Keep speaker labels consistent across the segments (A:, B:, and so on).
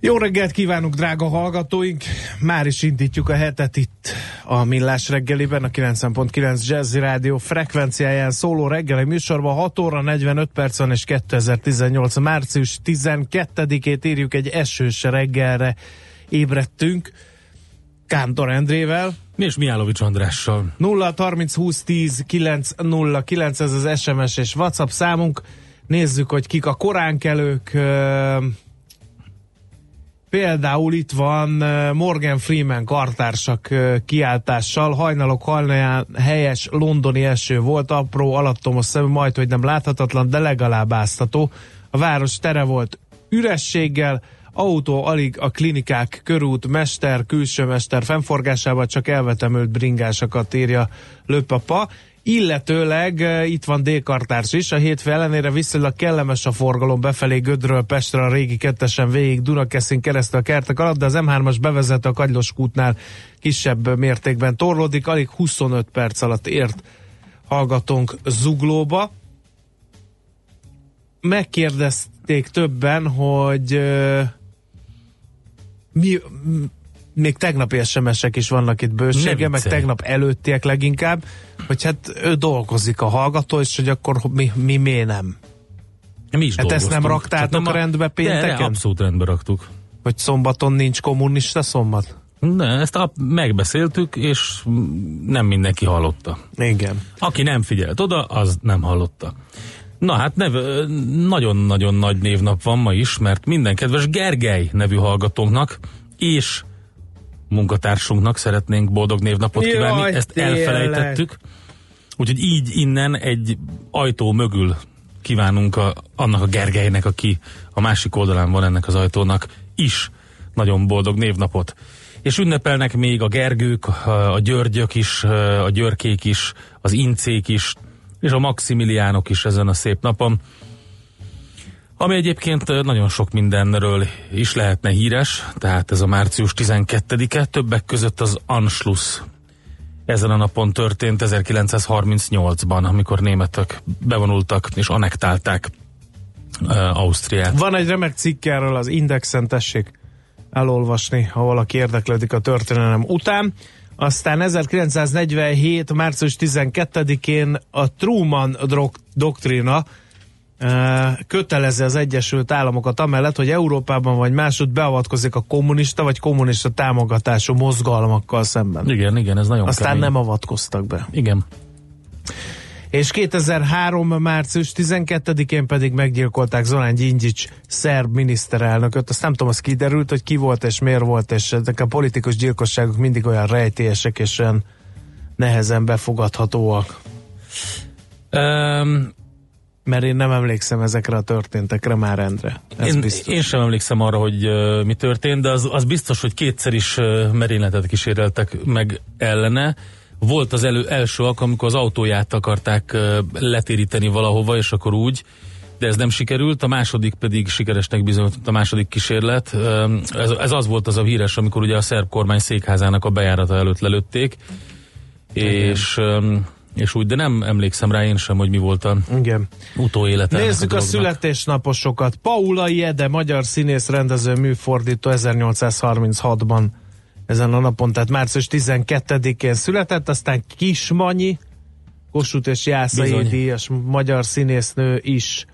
A: Jó reggelt kívánunk, drága hallgatóink! Már is indítjuk a hetet itt a Millás reggeliben, a 90.9 Jazzy Rádió frekvenciáján szóló reggeli műsorban 6 óra 45 perc van és 2018. március 12-ét írjuk egy esős reggelre ébredtünk Kántor Endrével.
B: És Miálovics Andrással.
A: 0 30 20 10 9 0 9 ez az SMS és WhatsApp számunk. Nézzük, hogy kik a koránkelők. Például itt van Morgan Freeman kartársak kiáltással, hajnalok hajnalán helyes londoni eső volt, apró alattomos szemű, majd, hogy nem láthatatlan, de legalább áztató. A város tere volt ürességgel, autó alig a klinikák körút mester, külső mester fennforgásával csak elvetemült bringásokat írja Lőpapa. Illetőleg itt van D-kartárs is, a hétfő ellenére viszonylag kellemes a forgalom befelé Gödről Pestre a régi kettesen végig Dunakeszin keresztül a kertek alatt, de az M3-as bevezető a Kagylós kútnál kisebb mértékben torlódik, alig 25 perc alatt ért hallgatónk zuglóba. Megkérdezték többen, hogy mi, még tegnapi SMS-ek is vannak itt bősége, meg tegnap előttiek leginkább, hogy hát ő dolgozik a hallgató, és hogy akkor mi, mi miért nem?
B: Mi is
A: hát ezt nem raktátok a rendbe pénteken?
B: De, de abszolút rendbe raktuk.
A: Hogy szombaton nincs kommunista szombat?
B: Ne, ezt a, megbeszéltük, és nem mindenki hallotta.
A: Igen.
B: Aki nem figyelt oda, az nem hallotta. Na hát nagyon-nagyon nagy névnap van ma is, mert minden kedves Gergely nevű hallgatónknak és munkatársunknak szeretnénk boldog névnapot Jaj, kívánni, ezt tényleg. elfelejtettük. Úgyhogy így innen egy ajtó mögül kívánunk a, annak a Gergelynek, aki a másik oldalán van ennek az ajtónak is nagyon boldog névnapot. És ünnepelnek még a Gergők, a Györgyök is, a Györkék is, az Incék is, és a Maximiliánok is ezen a szép napon. Ami egyébként nagyon sok mindenről is lehetne híres, tehát ez a március 12-e, többek között az Anschluss ezen a napon történt 1938-ban, amikor németek bevonultak és anektálták uh, Ausztriát.
A: Van egy remek cikk erről az Indexen, tessék elolvasni, ha valaki érdeklődik a történelem után. Aztán 1947. március 12-én a Truman doktrína kötelezi az Egyesült Államokat amellett, hogy Európában vagy másod beavatkozik a kommunista vagy kommunista támogatású mozgalmakkal szemben.
B: Igen, igen, ez nagyon
A: Aztán
B: kemény.
A: nem avatkoztak be.
B: Igen.
A: És 2003. március 12-én pedig meggyilkolták Zolán Gyingyics szerb miniszterelnököt. Azt nem tudom, az kiderült, hogy ki volt és miért volt, és ezek a politikus gyilkosságok mindig olyan rejtélyesek és olyan nehezen befogadhatóak. Um, mert én nem emlékszem ezekre a történtekre már rendre. Ez
B: én,
A: biztos.
B: én sem emlékszem arra, hogy uh, mi történt, de az, az biztos, hogy kétszer is uh, merényletet kíséreltek meg ellene. Volt az elő, első alkalom, amikor az autóját akarták uh, letéríteni valahova, és akkor úgy, de ez nem sikerült, a második pedig sikeresnek bizonyult a második kísérlet. Ez, ez az volt az a híres, amikor ugye a szerb kormány székházának a bejárata előtt lelőtték, Igen. és um, és úgy, de nem emlékszem rá én sem, hogy mi volt a
A: Igen.
B: utóélete.
A: Nézzük a, a születésnaposokat. Paula Jede, magyar színész, rendező, műfordító 1836-ban ezen a napon, tehát március 12-én született, aztán Kismanyi, Kossuth és Jászai
B: Bizony.
A: díjas magyar színésznő is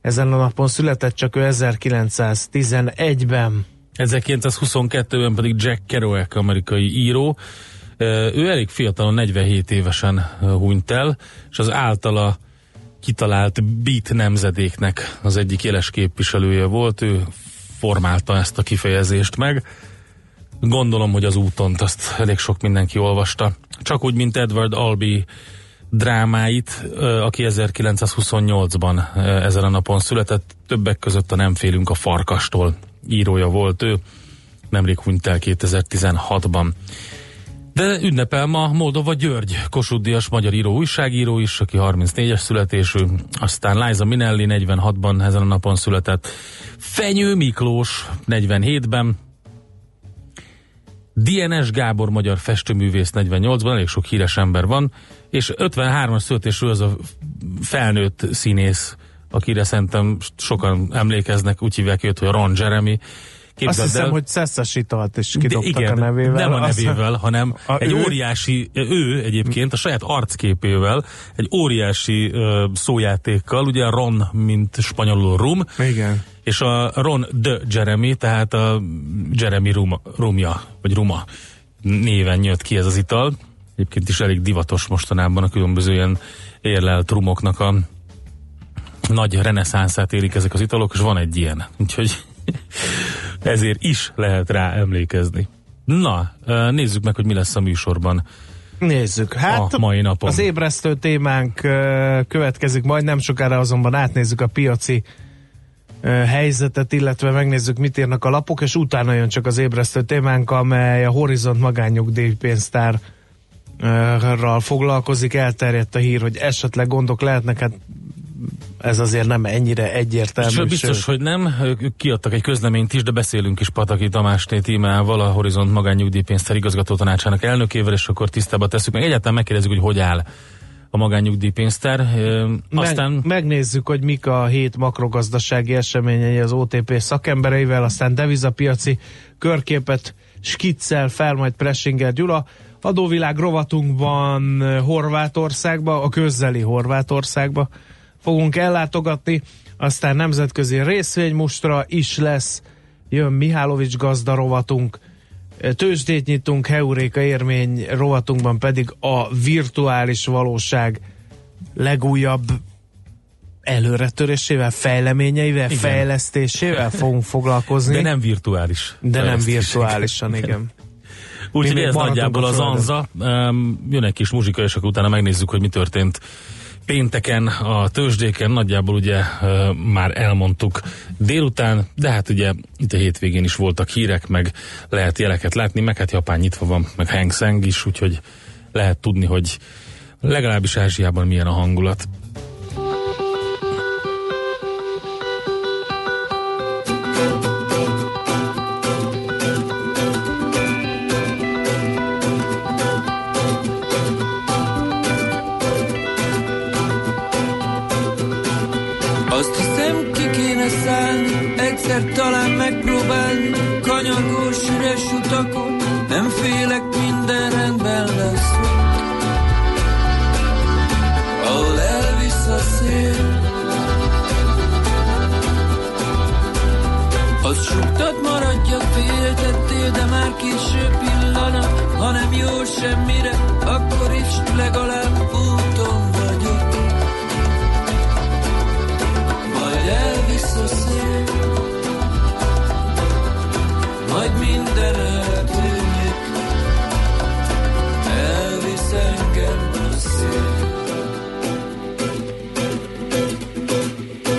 A: ezen a napon született, csak ő 1911-ben.
B: 1922-ben pedig Jack Kerouac, amerikai író. Ő elég fiatalon, 47 évesen hunyt el, és az általa kitalált beat nemzedéknek az egyik éles képviselője volt. Ő formálta ezt a kifejezést meg. Gondolom, hogy az úton azt elég sok mindenki olvasta. Csak úgy, mint Edward Albee drámáit, aki 1928-ban ö, ezen a napon született, többek között a Nem félünk a farkastól írója volt ő, nemrég hunyt el 2016-ban. De ünnepel ma Moldova György, Kossuth Díjas magyar író, újságíró is, aki 34-es születésű, aztán Liza Minelli 46-ban ezen a napon született, Fenyő Miklós 47-ben, DNS Gábor magyar festőművész 48-ban, elég sok híres ember van, és 53-as születésű az a felnőtt színész, akire szerintem sokan emlékeznek, úgy hívják őt, hogy Ron Jeremy.
A: Azt
B: Képzeld
A: hiszem,
B: el-
A: hogy Szeszes italt is
B: de
A: kidobtak
B: igen,
A: a nevével.
B: nem a
A: Azt-
B: nevével, hanem
A: A
B: egy
A: ő?
B: óriási, ő egyébként a saját arcképével, egy óriási ö, szójátékkal, ugye Ron, mint spanyolul rum,
A: Igen.
B: és a Ron de Jeremy, tehát a Jeremy Ruma, Rumja, vagy Ruma néven jött ki ez az ital. Egyébként is elég divatos mostanában a különböző ilyen érlelt rumoknak a nagy reneszánszát érik ezek az italok, és van egy ilyen. Úgyhogy ezért is lehet rá emlékezni. Na, nézzük meg, hogy mi lesz a műsorban.
A: Nézzük. Hát
B: A mai napon.
A: az ébresztő témánk következik, majd nem sokára azonban átnézzük a piaci helyzetet, illetve megnézzük, mit írnak a lapok, és utána jön csak az ébresztő témánk, amely a Horizont magányugdíjpénztár ral foglalkozik. Elterjedt a hír, hogy esetleg gondok lehetnek, hát ez azért nem ennyire egyértelmű.
B: És biztos,
A: sőt,
B: hogy nem. Ők kiadtak egy közleményt is, de beszélünk is Pataki Tamásné tímával, a Horizont magánnyugdíjpénztár igazgató tanácsának elnökével, és akkor tisztába tesszük meg. Egyáltalán megkérdezzük, hogy hogy áll a magánnyugdíjpénztár. Aztán
A: Meg, megnézzük, hogy mik a hét makrogazdasági eseményei az OTP szakembereivel, aztán devizapiaci körképet skiccel fel majd Pressinger Gyula. Adóvilág rovatunkban Horvátországba, a közeli Horvátországba fogunk ellátogatni, aztán nemzetközi részvénymustra is lesz, jön Mihálovics gazda rovatunk, tőzsdét nyitunk, Heuréka érmény rovatunkban pedig a virtuális valóság legújabb előretörésével, fejleményeivel,
B: Igen.
A: fejlesztésével fogunk foglalkozni.
B: de nem virtuális.
A: de nem virtuálisan, igen.
B: Úgyhogy ez nagyjából az. Anza. Um, jön egy kis muzsika, és akkor utána megnézzük, hogy mi történt pénteken, a tőzsdéken, nagyjából ugye már elmondtuk délután, de hát ugye itt a hétvégén is voltak hírek, meg lehet jeleket látni, meg hát Japán nyitva van, meg Hang Seng is, úgyhogy lehet tudni, hogy legalábbis Ázsiában milyen a hangulat.
C: Maradjak, féltettél, de már késő pillanat. Ha nem jó semmire, akkor is legalább úton vagyok. Majd elvisz a szél, majd minden eltűnik, elvisz engem a szél.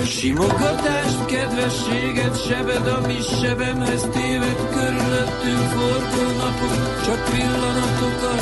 C: Simogatást, kedvességet, sebed, ami sebemhez téved, körülöttünk forgó napok, csak pillanatok a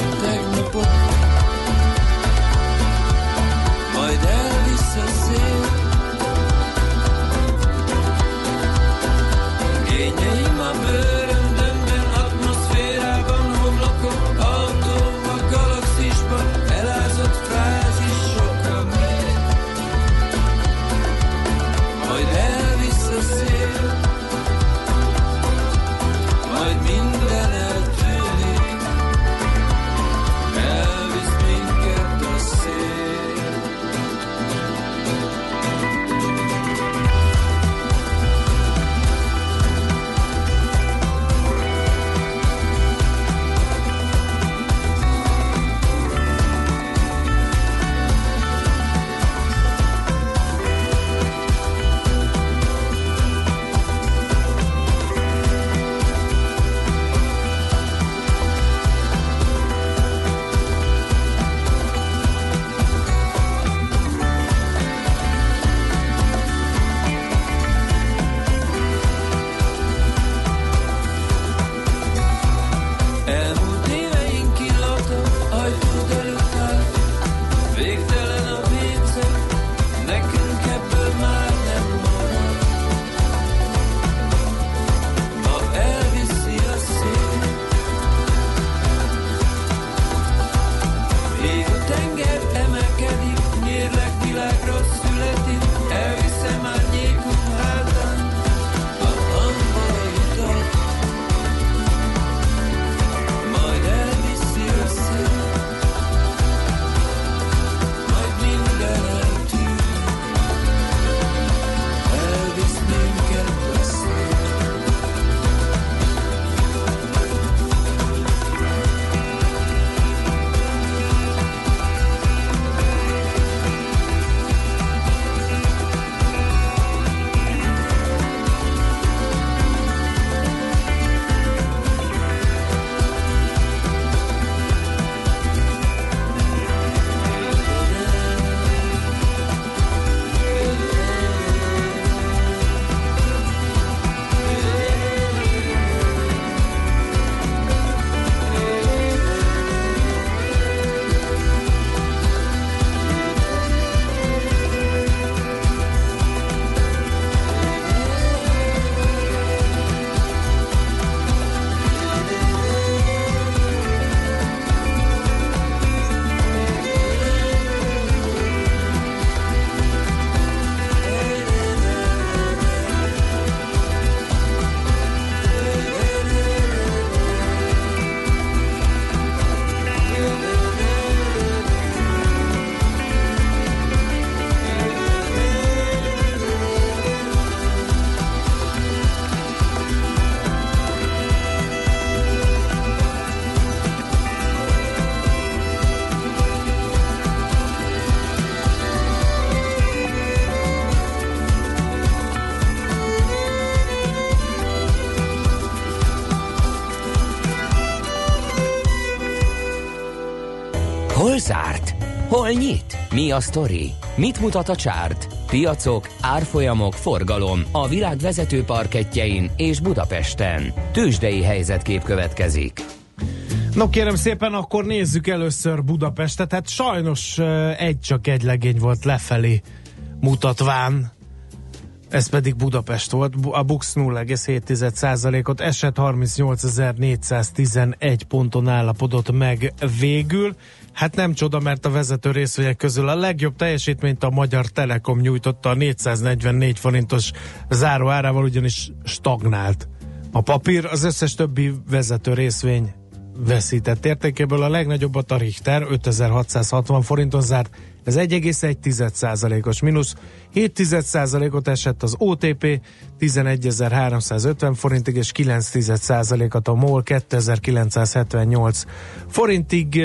D: Hol nyit? Mi a sztori? Mit mutat a csárt? Piacok, árfolyamok, forgalom a világ vezető parketjein és Budapesten. Tősdei helyzetkép következik.
A: No kérem szépen, akkor nézzük először Budapestet. Hát sajnos egy csak egy legény volt lefelé mutatván ez pedig Budapest volt, a Bux 0,7%-ot, esett 38.411 ponton állapodott meg végül. Hát nem csoda, mert a vezető részvények közül a legjobb teljesítményt a Magyar Telekom nyújtotta a 444 forintos záró árával, ugyanis stagnált. A papír az összes többi vezető részvény veszített értékéből. A legnagyobbat a Richter 5660 forinton zárt, ez 1,1%-os mínusz, 7%-ot esett az OTP 11.350 forintig, és 9%-at a MOL 2978 forintig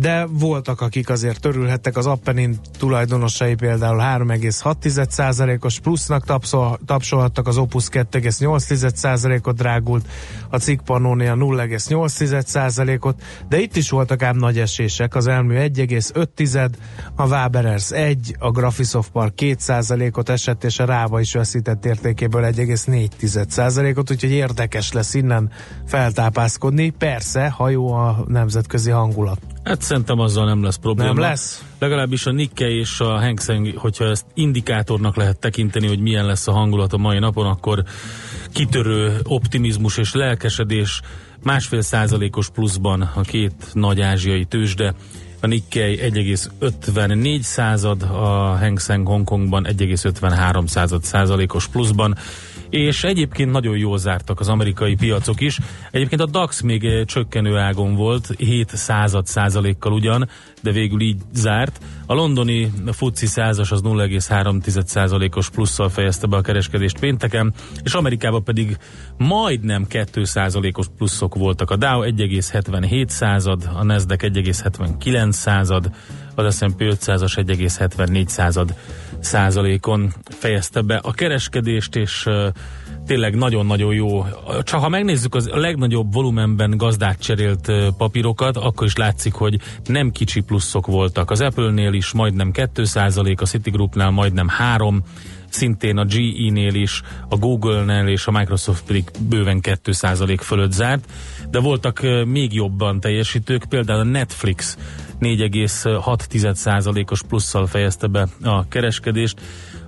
A: de voltak, akik azért törülhettek, az Appenin tulajdonosai például 3,6%-os plusznak tapszol, tapsolhattak, az Opus 2,8%-ot drágult, a Cikk Pannonia 0,8%-ot, de itt is voltak ám nagy esések, az Elmű 1,5, a Waberers 1, a Graphisoft Park 2%-ot esett, és a Ráva is veszített értékéből 1,4%-ot, úgyhogy érdekes lesz innen feltápászkodni, persze, ha jó a nemzetközi hangulat.
B: Hát szerintem azzal nem lesz probléma.
A: Nem lesz?
B: Legalábbis a Nikkei és a Hang Seng, hogyha ezt indikátornak lehet tekinteni, hogy milyen lesz a hangulat a mai napon, akkor kitörő optimizmus és lelkesedés másfél százalékos pluszban a két nagy ázsiai tőzsde. A Nikkei 1,54 század, a Hang Seng Hongkongban 1,53 század százalékos pluszban és egyébként nagyon jól zártak az amerikai piacok is. Egyébként a DAX még eh, csökkenő ágon volt, 7 század százalékkal ugyan, de végül így zárt. A londoni FUCI százas az 0,3 százalékos plusszal fejezte be a kereskedést pénteken, és Amerikában pedig majdnem 2 százalékos pluszok voltak. A Dow 1,77 század, a Nasdaq 1,79 század, az S&P 500-as 1,74 század százalékon fejezte be a kereskedést, és tényleg nagyon-nagyon jó. Csak ha megnézzük az legnagyobb volumenben gazdák cserélt papírokat, akkor is látszik, hogy nem kicsi pluszok voltak. Az Apple-nél is majdnem 2 százalék, a Citigroup-nál majdnem 3 szintén a GE-nél is, a Google-nél és a Microsoft pedig bőven 2% fölött zárt, de voltak még jobban teljesítők, például a Netflix 4,6%-os plusszal fejezte be a kereskedést.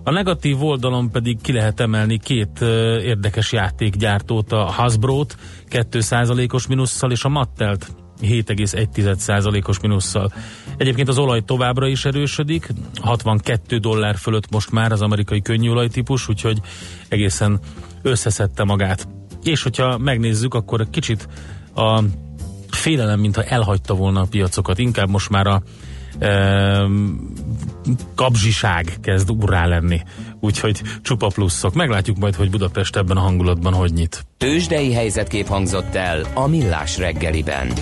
B: A negatív oldalon pedig ki lehet emelni két érdekes játékgyártót, a Hasbro-t 2%-os minusszal és a Mattelt 7,1%-os minusszal. Egyébként az olaj továbbra is erősödik, 62 dollár fölött most már az amerikai könnyű típus, úgyhogy egészen összeszedte magát. És hogyha megnézzük, akkor kicsit a félelem, mintha elhagyta volna a piacokat. Inkább most már a e, kapzsiság kezd urrá lenni. Úgyhogy csupa pluszok. Meglátjuk majd, hogy Budapest ebben a hangulatban hogy nyit.
D: Tőzsdei helyzetkép hangzott el a Millás reggeliben.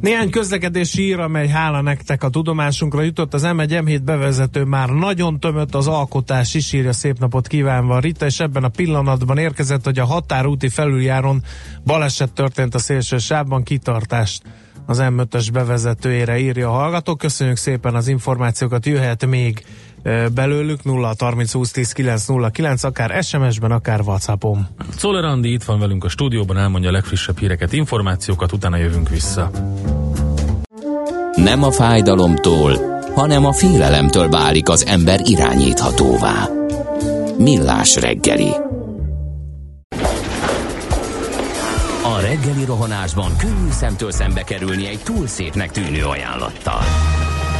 A: Néhány közlekedési ír, amely hála nektek a tudomásunkra jutott, az M1 M7 bevezető már nagyon tömött, az alkotás is írja. Szép napot kívánva Rita, és ebben a pillanatban érkezett, hogy a határúti felüljáron baleset történt a szélső sávban, kitartást az M5-ös bevezetőjére írja a hallgató. Köszönjük szépen az információkat, jöhet még belőlük 0 30 20 10 9 0 9, akár SMS-ben, akár Whatsappon.
B: Szoller Andi itt van velünk a stúdióban, elmondja a legfrissebb híreket, információkat, utána jövünk vissza.
D: Nem a fájdalomtól, hanem a félelemtől válik az ember irányíthatóvá. Millás reggeli. A reggeli rohanásban könnyű szemtől szembe kerülni egy túl szépnek tűnő ajánlattal.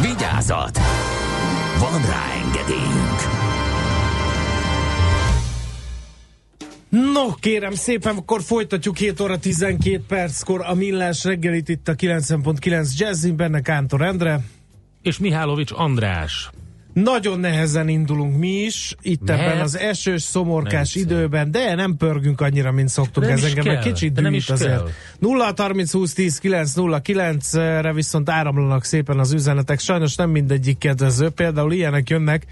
D: Vigyázat! Van rá engedélyünk!
A: No kérem szépen, akkor folytatjuk 7 óra 12 perckor a millás reggelit itt a 90.9 Jazzin, benne Kántor Endre.
B: És Mihálovics András.
A: Nagyon nehezen indulunk mi is, itt
B: Mert?
A: ebben az esős, szomorkás
B: Nem
A: időben, de nem pörgünk annyira, mint szoktunk. Ez engem egy kicsit dühít azért.
B: kell.
A: 0 30 20 10 9 0 9-re viszont áramlanak szépen az üzenetek. Sajnos nem mindegyik kedvező. Például ilyenek jönnek,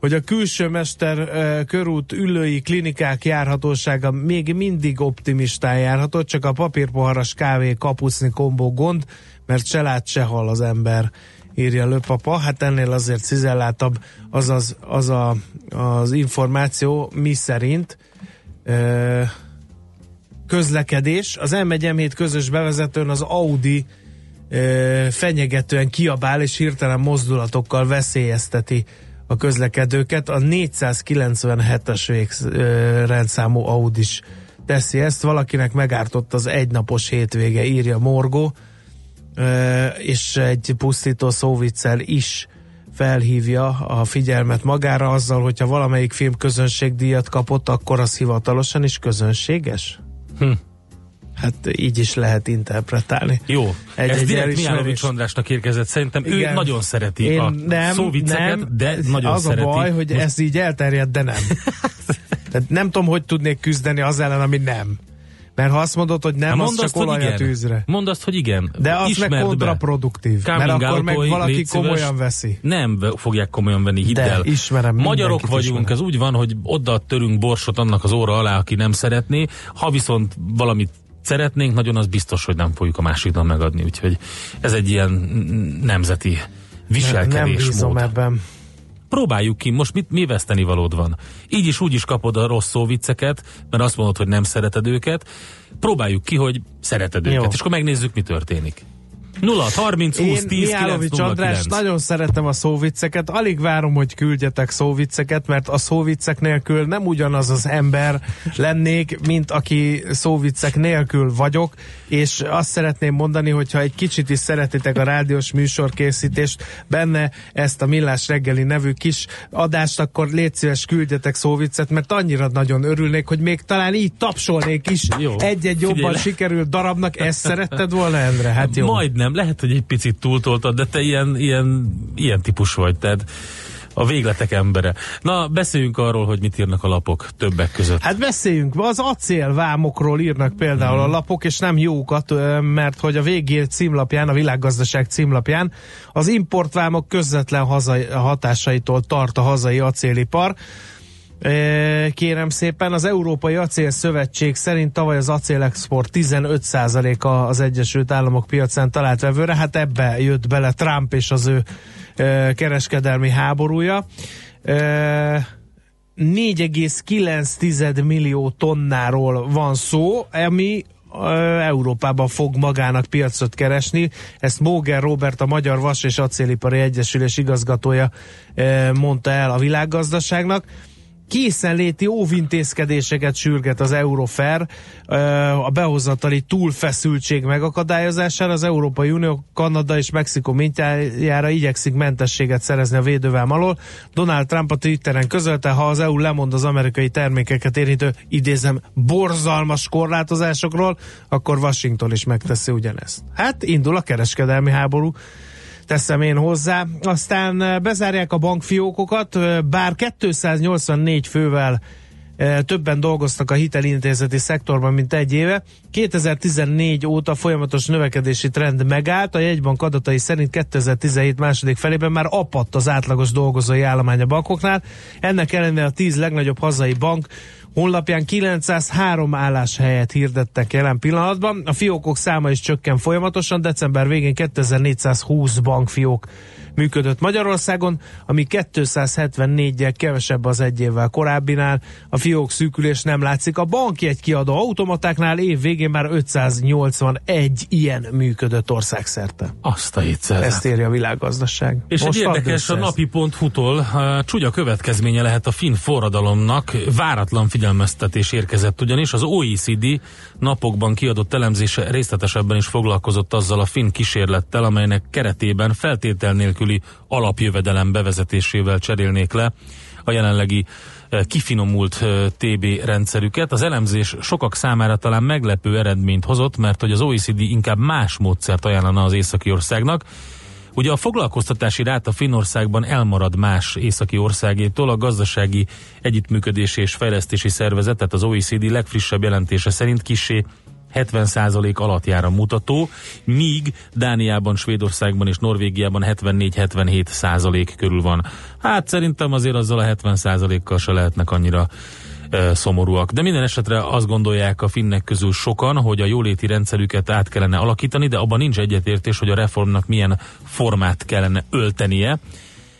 A: hogy a külső mester uh, körút ülői klinikák járhatósága még mindig optimistán járható, csak a papírpoharas kávé kapucni kombó gond, mert se lát, se hall az ember írja Lőpapa. Hát ennél azért cizellátabb az, az, az a, az információ, mi szerint uh, közlekedés. Az M1 közös bevezetőn az Audi ö, fenyegetően kiabál és hirtelen mozdulatokkal veszélyezteti a közlekedőket. A 497-es végrendszámú Audis teszi ezt. Valakinek megártott az egynapos hétvége, írja Morgó, ö, és egy pusztító szóviccel is felhívja a figyelmet magára azzal, hogyha valamelyik film közönségdíjat kapott, akkor az hivatalosan is közönséges?
B: Hm.
A: Hát így is lehet interpretálni.
B: Jó,
A: Egy-
B: ez
A: egy
B: direkt. Mihálovics Andrásnak érkezett. Szerintem ő
A: Igen.
B: nagyon szereti
A: Én
B: a
A: nem,
B: szóvicceket,
A: nem,
B: de nagyon
A: az
B: szereti.
A: a baj, hogy
B: Most
A: ez így elterjed, de nem. Tehát nem tudom, hogy tudnék küzdeni az ellen, ami nem. Mert ha azt mondod, hogy nem,
B: Hát
A: az
B: mondd
A: csak
B: azt, hogy
A: olaj a
B: igen.
A: tűzre.
B: Mondd azt, hogy igen.
A: De az
B: Ismerd
A: meg
B: be.
A: kontraproduktív.
B: Coming
A: Mert akkor meg valaki komolyan veszi.
B: Nem fogják komolyan venni, hidd
A: De,
B: el.
A: ismerem,
B: Magyarok vagyunk,
A: ismerem.
B: ez úgy van, hogy oda törünk borsot annak az óra alá, aki nem szeretné. Ha viszont valamit szeretnénk, nagyon az biztos, hogy nem fogjuk a másiknak megadni. Úgyhogy ez egy ilyen nemzeti
A: Nem
B: viselkedésmód.
A: bízom ebben.
B: Próbáljuk ki, most mit, mi veszteni valód van. Így is úgy is kapod a rossz szóvicceket, mert azt mondod, hogy nem szereted őket. Próbáljuk ki, hogy szereted
A: Jó.
B: őket, és akkor megnézzük, mi történik. 0 30 20
A: Én
B: 10 9
A: Mihálovics
B: 0
A: András
B: 9.
A: nagyon szeretem a szóvicceket, alig várom, hogy küldjetek szóvicceket, mert a szóviccek nélkül nem ugyanaz az ember lennék, mint aki szóviccek nélkül vagyok, és azt szeretném mondani, hogyha egy kicsit is szeretitek a rádiós műsorkészítést, benne ezt a Millás reggeli nevű kis adást, akkor légy szíves küldjetek szóviccet, mert annyira nagyon örülnék, hogy még talán így tapsolnék is
B: Jó.
A: egy-egy jobban sikerült darabnak, ezt szeretted volna, Endre? Hát jó.
B: Majdnem, lehet, hogy egy picit túltoltad, de te ilyen, ilyen, ilyen típus vagy, tehát a végletek embere. Na, beszéljünk arról, hogy mit írnak a lapok többek között.
A: Hát beszéljünk, az acélvámokról írnak például a lapok, és nem jókat, mert hogy a végé címlapján, a világgazdaság címlapján az importvámok közvetlen hazai, hatásaitól tart a hazai acélipar. Kérem szépen, az Európai Acél Szövetség szerint tavaly az acélexport 15%-a az Egyesült Államok piacán talált vevőre, hát ebbe jött bele Trump és az ő kereskedelmi háborúja. E, 4,9 millió tonnáról van szó, ami Európában fog magának piacot keresni. Ezt Móger Robert, a Magyar Vas és Acélipari Egyesülés igazgatója mondta el a világgazdaságnak készenléti óvintézkedéseket sürget az Eurofer a behozatali túlfeszültség megakadályozására. Az Európai Unió, Kanada és Mexikó mintájára igyekszik mentességet szerezni a védővám alól. Donald Trump a Twitteren közölte, ha az EU lemond az amerikai termékeket érintő, idézem, borzalmas korlátozásokról, akkor Washington is megteszi ugyanezt. Hát indul a kereskedelmi háború teszem én hozzá. Aztán eh, bezárják a bankfiókokat, eh, bár 284 fővel eh, többen dolgoztak a hitelintézeti szektorban, mint egy éve. 2014 óta folyamatos növekedési trend megállt, a jegybank adatai szerint 2017 második felében már apadt az átlagos dolgozói állomány a bankoknál. Ennek ellenére a 10 legnagyobb hazai bank honlapján 903 álláshelyet hirdettek jelen pillanatban. A fiókok száma is csökken folyamatosan. December végén 2420 bankfiók működött Magyarországon, ami 274-jel kevesebb az egy évvel korábbinál. A fiók szűkülés nem látszik. A banki egy kiadó automatáknál év végén már 581 ilyen működött országszerte.
B: Azt a hétszer.
A: Ezt írja a világgazdaság.
B: És
A: Most
B: egy érdekes, a napi.hu-tól csúnya következménye lehet a finn forradalomnak. Váratlan figyelmeztetés érkezett ugyanis. Az OECD napokban kiadott elemzése részletesebben is foglalkozott azzal a finn kísérlettel, amelynek keretében feltétel nélküli alapjövedelem bevezetésével cserélnék le a jelenlegi kifinomult TB rendszerüket. Az elemzés sokak számára talán meglepő eredményt hozott, mert hogy az OECD inkább más módszert ajánlana az északi országnak. Ugye a foglalkoztatási ráta Finnországban elmarad más északi országétól, a gazdasági együttműködési és fejlesztési szervezet, tehát az OECD legfrissebb jelentése szerint kisé 70% alatt jár a mutató, míg Dániában, Svédországban és Norvégiában 74-77% körül van. Hát szerintem azért azzal a 70%-kal se lehetnek annyira e, szomorúak. De minden esetre azt gondolják a finnek közül sokan, hogy a jóléti rendszerüket át kellene alakítani, de abban nincs egyetértés, hogy a reformnak milyen formát kellene öltenie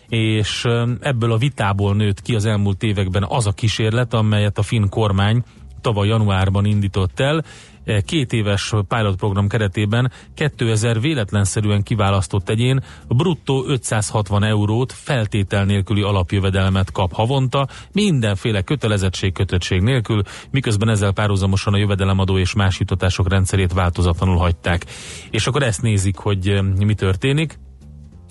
B: és ebből a vitából nőtt ki az elmúlt években az a kísérlet, amelyet a finn kormány tavaly januárban indított el, két éves pilot program keretében 2000 véletlenszerűen kiválasztott egyén bruttó 560 eurót feltétel nélküli alapjövedelmet kap havonta, mindenféle kötelezettség kötöttség nélkül, miközben ezzel párhuzamosan a jövedelemadó és más jutatások rendszerét változatlanul hagyták. És akkor ezt nézik, hogy eh, mi történik.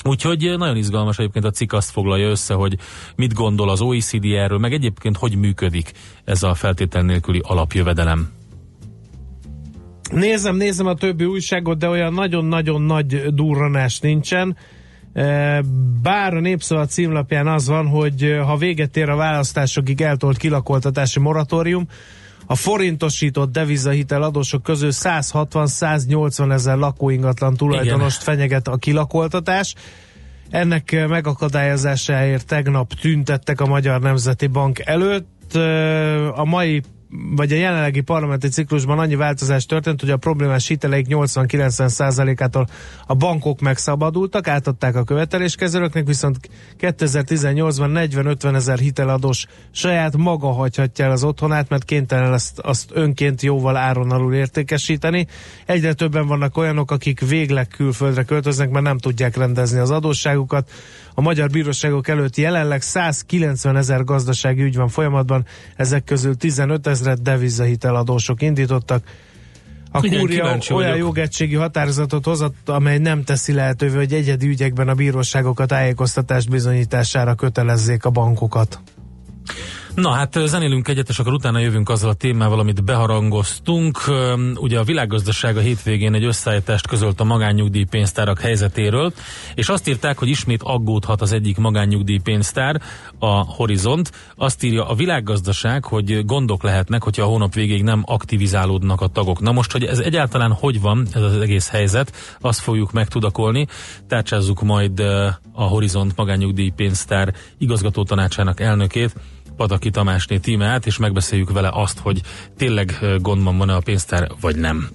B: Úgyhogy nagyon izgalmas egyébként a cikk azt foglalja össze, hogy mit gondol az OECD erről, meg egyébként hogy működik ez a feltétel nélküli alapjövedelem.
A: Nézem, nézem a többi újságot, de olyan nagyon-nagyon nagy durranás nincsen. E, bár a Népszava címlapján az van, hogy ha véget ér a választásokig eltolt kilakoltatási moratórium, a forintosított devizahitel adósok közül 160-180 ezer lakóingatlan tulajdonost Igen. fenyeget a kilakoltatás. Ennek megakadályozásáért tegnap tüntettek a Magyar Nemzeti Bank előtt. E, a mai vagy a jelenlegi parlamenti ciklusban annyi változás történt, hogy a problémás hiteleik 80-90%-ától a bankok megszabadultak, átadták a követeléskezelőknek, viszont 2018-ban 40-50 ezer hiteladós saját maga hagyhatja el az otthonát, mert kénytelen azt, azt önként jóval áron alul értékesíteni. Egyre többen vannak olyanok, akik végleg külföldre költöznek, mert nem tudják rendezni az adósságukat. A magyar bíróságok előtt jelenleg 190 ezer gazdasági ügy van folyamatban, ezek közül 15 ezeret devizahiteladósok indítottak. A Igen, kúria olyan jogegységi határozatot hozott, amely nem teszi lehetővé, hogy egyedi ügyekben a bíróságokat tájékoztatás bizonyítására kötelezzék a bankokat.
B: Na hát zenélünk egyet, és akkor utána jövünk azzal a témával, amit beharangoztunk. Ugye a világgazdaság a hétvégén egy összeállítást közölt a magánnyugdíjpénztárak helyzetéről, és azt írták, hogy ismét aggódhat az egyik magánnyugdíjpénztár, a Horizont. Azt írja a világgazdaság, hogy gondok lehetnek, hogyha a hónap végéig nem aktivizálódnak a tagok. Na most, hogy ez egyáltalán hogy van, ez az egész helyzet, azt fogjuk megtudakolni. Tárcsázzuk majd a Horizont magánnyugdíjpénztár igazgató tanácsának elnökét, Pataki Tamásné tímát, és megbeszéljük vele azt, hogy tényleg gondban van-e a pénztár, vagy nem.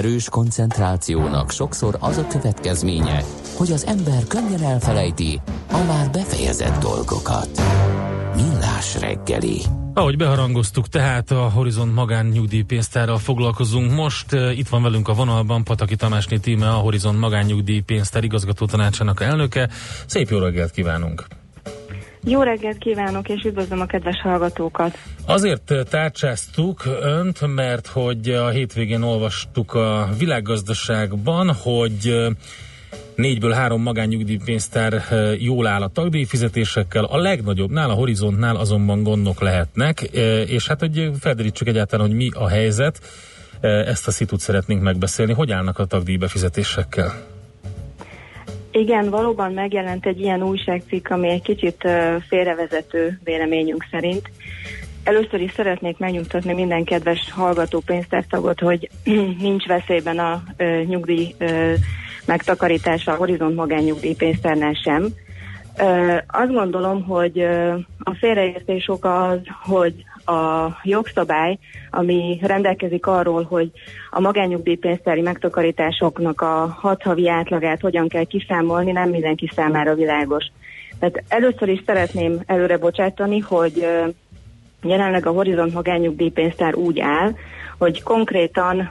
D: Erős koncentrációnak sokszor az a következménye, hogy az ember könnyen elfelejti a már befejezett dolgokat. Millás reggeli.
B: Ahogy beharangoztuk, tehát a Horizont magán nyugdíjpénztárral foglalkozunk most. Itt van velünk a vonalban Pataki Tamásné Tíme, a Horizont magán nyugdíjpénztár igazgató tanácsának elnöke. Szép jó reggelt kívánunk!
E: Jó reggelt kívánok, és üdvözlöm a kedves hallgatókat!
B: Azért tárcsáztuk önt, mert hogy a hétvégén olvastuk a világgazdaságban, hogy négyből három magánnyugdíjpénztár jól áll a tagdíjfizetésekkel, a legnagyobbnál, a horizontnál azonban gondok lehetnek, és hát hogy felderítsük egyáltalán, hogy mi a helyzet, ezt a szitut szeretnénk megbeszélni. Hogy állnak a tagdíjbefizetésekkel?
E: Igen, valóban megjelent egy ilyen újságcikk, ami egy kicsit félrevezető véleményünk szerint. Először is szeretnék megnyugtatni minden kedves hallgató pénztártagot, hogy nincs veszélyben a ö, nyugdíj ö, megtakarítása a Horizont magánnyugdíjpénztárnál sem. Ö, azt gondolom, hogy ö, a félreértés oka az, hogy a jogszabály, ami rendelkezik arról, hogy a magányugdíjpénztári megtakarításoknak a hat havi átlagát hogyan kell kiszámolni, nem mindenki számára világos. Tehát először is szeretném előre bocsátani, hogy jelenleg a Horizont magányugdíjpénztár úgy áll, hogy konkrétan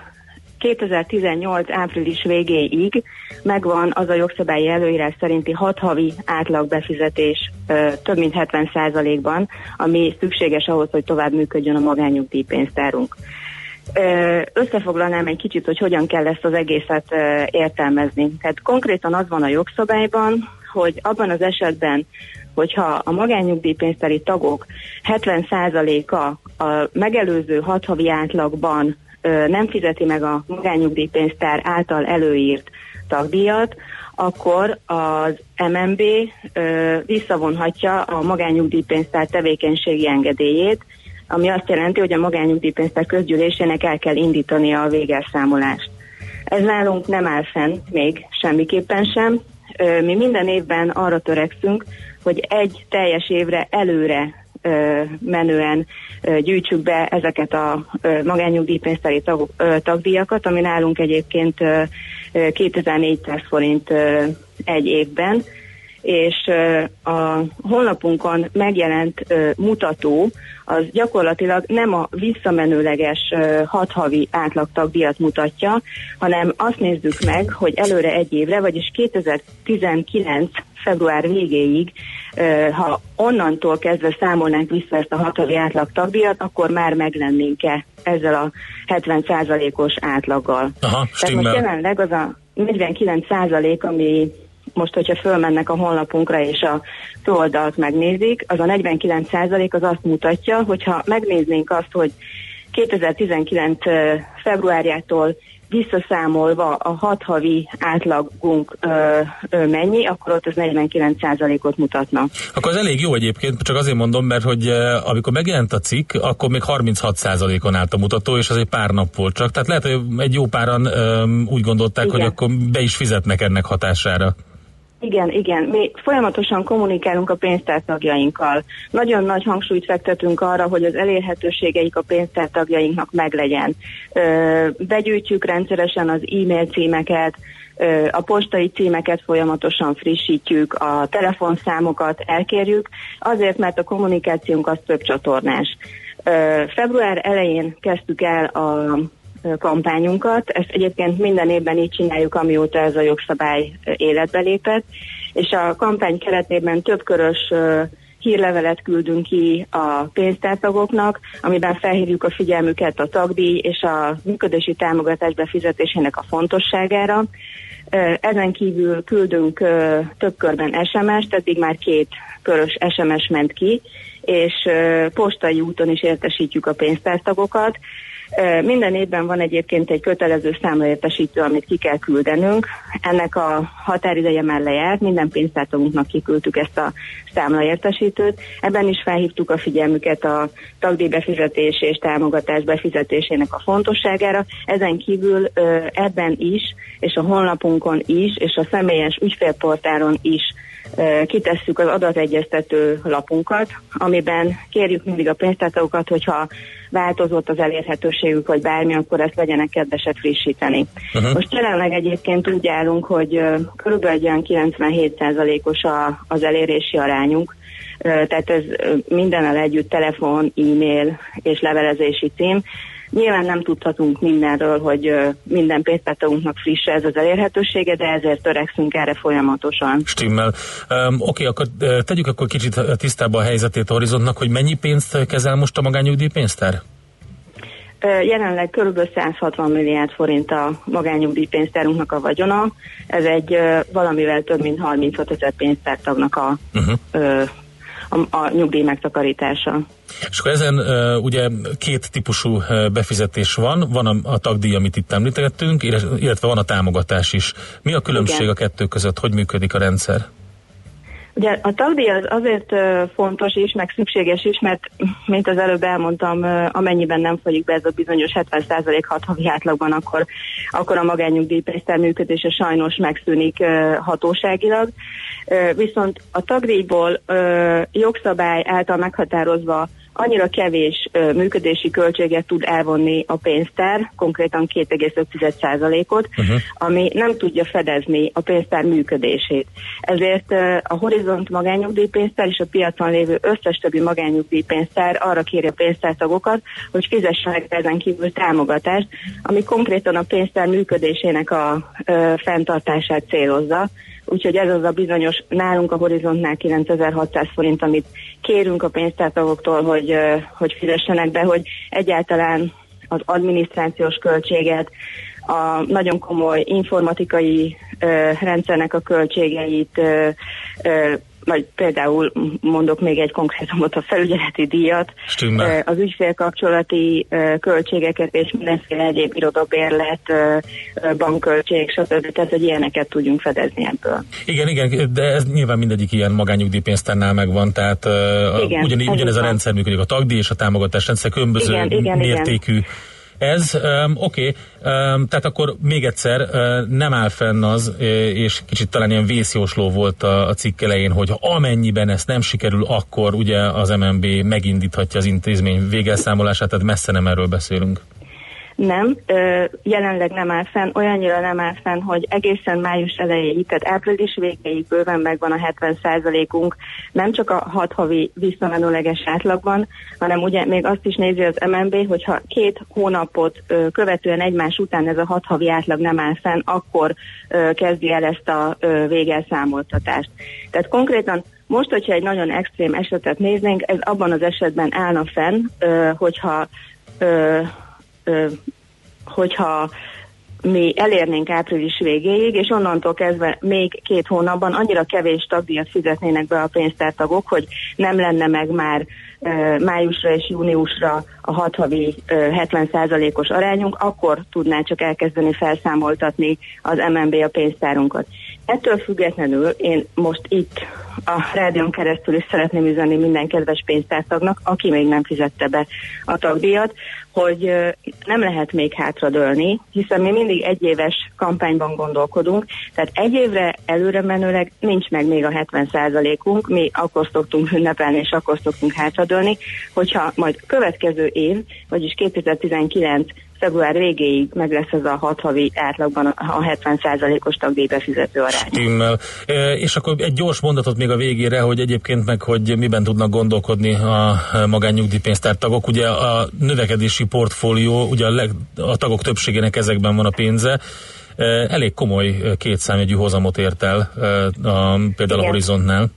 E: 2018 április végéig megvan az a jogszabályi előírás szerinti hat havi átlagbefizetés több mint 70%-ban, ami szükséges ahhoz, hogy tovább működjön a magányugdíjpénztárunk. Összefoglalnám egy kicsit, hogy hogyan kell ezt az egészet értelmezni. Tehát konkrétan az van a jogszabályban, hogy abban az esetben, hogyha a magányugdíjpénztári tagok 70%-a a megelőző hat havi átlagban nem fizeti meg a magányugdíjpénztár által előírt tagdíjat, akkor az MNB visszavonhatja a magányugdíjpénztár tevékenységi engedélyét, ami azt jelenti, hogy a magányugdíjpénztár közgyűlésének el kell indítania a végelszámolást. Ez nálunk nem áll fenn még semmiképpen sem. Mi minden évben arra törekszünk, hogy egy teljes évre előre menően gyűjtsük be ezeket a magányugdíjpénztári tag, tagdíjakat, ami nálunk egyébként 2400 forint egy évben, és a honlapunkon megjelent mutató az gyakorlatilag nem a visszamenőleges hat havi átlagtagdíjat mutatja, hanem azt nézzük meg, hogy előre egy évre, vagyis 2019 február végéig, ha onnantól kezdve számolnánk vissza ezt a hat havi átlagtagdíjat, akkor már meglennénk-e ezzel a 70%-os átlaggal.
B: Aha,
E: Tehát most jelenleg az a 49 százalék, ami most, hogyha fölmennek a honlapunkra és a oldalt megnézik, az a 49 százalék az azt mutatja, hogyha megnéznénk azt, hogy 2019 februárjától visszaszámolva a hat havi átlagunk ö, ö, mennyi, akkor ott az 49%-ot mutatna.
B: Akkor az elég jó egyébként, csak azért mondom, mert hogy amikor megjelent a cikk, akkor még 36%-on állt a mutató, és az egy pár nap volt csak. Tehát lehet, hogy egy jó páran ö, úgy gondolták, Igen. hogy akkor be is fizetnek ennek hatására.
E: Igen, igen. Mi folyamatosan kommunikálunk a pénztártagjainkkal. Nagyon nagy hangsúlyt fektetünk arra, hogy az elérhetőségeik a pénztártagjainknak meglegyen. Ö, begyűjtjük rendszeresen az e-mail címeket, ö, a postai címeket folyamatosan frissítjük, a telefonszámokat elkérjük, azért, mert a kommunikációnk az több csatornás. Ö, február elején kezdtük el a kampányunkat. Ezt egyébként minden évben így csináljuk, amióta ez a jogszabály életbe lépett, és a kampány keretében több körös hírlevelet küldünk ki a pénztártagoknak, amiben felhívjuk a figyelmüket a tagdíj és a működési támogatás befizetésének a fontosságára. Ezen kívül küldünk több körben SMS-t, eddig már két körös SMS ment ki, és postai úton is értesítjük a pénztártagokat. Minden évben van egyébként egy kötelező számlaértesítő, amit ki kell küldenünk. Ennek a határideje már lejárt, minden pénztártagunknak kiküldtük ezt a számlaértesítőt. Ebben is felhívtuk a figyelmüket a tagdíjbefizetés és támogatás befizetésének a fontosságára. Ezen kívül ebben is, és a honlapunkon is, és a személyes ügyfélportáron is kitesszük az adategyeztető lapunkat, amiben kérjük mindig a pénztártagokat, hogyha változott az elérhetőségük, vagy bármi, akkor ezt legyenek kedvesek frissíteni. Uh-huh. Most jelenleg egyébként úgy állunk, hogy körülbelül olyan 97%-os a, az elérési arányunk, tehát ez mindennel együtt telefon, e-mail és levelezési cím. Nyilván nem tudhatunk mindenről, hogy minden pénztártagunknak friss ez az elérhetősége, de ezért törekszünk erre folyamatosan.
B: Stimmel. Um, Oké, okay, akkor tegyük akkor kicsit tisztába a helyzetét a horizontnak, hogy mennyi pénzt kezel most a magányugdíjpénztár?
E: Jelenleg kb. 160 milliárd forint a magányugdíjpénztárunknak a vagyona. Ez egy valamivel több mint 36 ezer pénztártagnak a, uh-huh. A, a nyugdíj megtakarítása.
B: És akkor ezen ugye két típusú befizetés van, van a, a tagdíj, amit itt említettünk, illetve van a támogatás is. Mi a különbség Igen. a kettő között? Hogy működik a rendszer?
E: Ugye a tagdíj az azért fontos is, meg szükséges is, mert mint az előbb elmondtam, amennyiben nem folyik be ez a bizonyos 70% hat havi átlagban, akkor, akkor a magányugdíjpénztár működése sajnos megszűnik hatóságilag. Viszont a tagdíjból jogszabály által meghatározva annyira kevés ö, működési költséget tud elvonni a pénztár, konkrétan 2,5%-ot, uh-huh. ami nem tudja fedezni a pénztár működését. Ezért ö, a Horizont magányugdíjpénztár és a piacon lévő összes többi magányugdíjpénztár arra kéri a pénztártagokat, hogy fizessenek ezen kívül támogatást, ami konkrétan a pénztár működésének a ö, fenntartását célozza úgyhogy ez az a bizonyos nálunk a horizontnál 9600 forint, amit kérünk a pénztártagoktól, hogy, hogy fizessenek be, hogy egyáltalán az adminisztrációs költséget, a nagyon komoly informatikai ö, rendszernek a költségeit ö, ö, vagy például mondok még egy konkrétumot, a felügyeleti díjat,
B: Stimmel.
E: az ügyfélkapcsolati költségeket és mindenféle egyéb irodabérlet, bankköltség, stb. Tehát, hogy ilyeneket tudjunk fedezni ebből.
B: Igen, igen, de ez nyilván mindegyik ilyen magányugdíjpénztárnál megvan, tehát igen, ugyan, ugyanez a rendszer működik, a tagdíj és a támogatás rendszer különböző igen, igen, mértékű igen ez, um, oké, okay, um, tehát akkor még egyszer uh, nem áll fenn az, és kicsit talán ilyen vészjósló volt a, a cikk elején, hogy amennyiben ezt nem sikerül, akkor ugye az MNB megindíthatja az intézmény végelszámolását, tehát messze nem erről beszélünk.
E: Nem, jelenleg nem áll fenn, olyannyira nem áll fenn, hogy egészen május elejéig, tehát április végéig bőven megvan a 70%-unk, nem csak a hat havi visszamenőleges átlagban, hanem ugye még azt is nézi az MNB, hogyha két hónapot követően egymás után ez a hat havi átlag nem áll fenn, akkor kezdi el ezt a végelszámoltatást. Tehát konkrétan most, hogyha egy nagyon extrém esetet néznénk, ez abban az esetben állna fenn, hogyha hogyha mi elérnénk április végéig, és onnantól kezdve még két hónapban annyira kevés tagdíjat fizetnének be a pénztártagok, hogy nem lenne meg már e, májusra és júniusra a hat havi e, 70%-os arányunk, akkor tudná csak elkezdeni felszámoltatni az MNB a pénztárunkat. Ettől függetlenül én most itt a rádión keresztül is szeretném üzenni minden kedves pénztártagnak, aki még nem fizette be a tagdíjat, hogy nem lehet még hátradőlni, hiszen mi mindig egy éves kampányban gondolkodunk, tehát egy évre előre menőleg nincs meg még a 70%-unk, mi akkor szoktunk ünnepelni és akkor szoktunk hátradőlni, hogyha majd következő év, vagyis 2019 február végéig meg lesz ez a hat havi átlagban a 70%-os tagdíjbefizető arány.
B: Stimmel. E, és akkor egy gyors mondatot még a végére, hogy egyébként meg, hogy miben tudnak gondolkodni a magánnyugdíjpénztár tagok. Ugye a növekedési portfólió, ugye a, leg, a tagok többségének ezekben van a pénze, e, elég komoly kétszámjegyű hozamot ért el e, a, például Igen. a Horizontnál.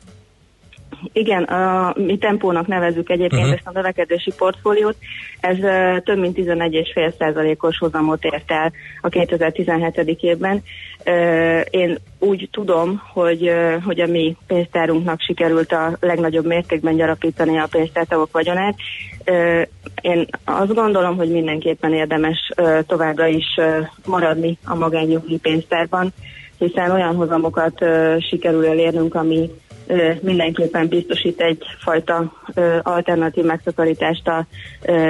E: Igen, a, mi tempónak nevezzük egyébként uh-huh. ezt a növekedési portfóliót. Ez uh, több mint 11,5%-os hozamot ért el a 2017. évben. Uh, én úgy tudom, hogy, uh, hogy a mi pénztárunknak sikerült a legnagyobb mértékben gyarapítani a pénztártagok vagyonát. Uh, én azt gondolom, hogy mindenképpen érdemes uh, továbbra is uh, maradni a magányugdíj pénztárban, hiszen olyan hozamokat uh, sikerül elérnünk, ami mindenképpen biztosít egyfajta alternatív megtakarítást a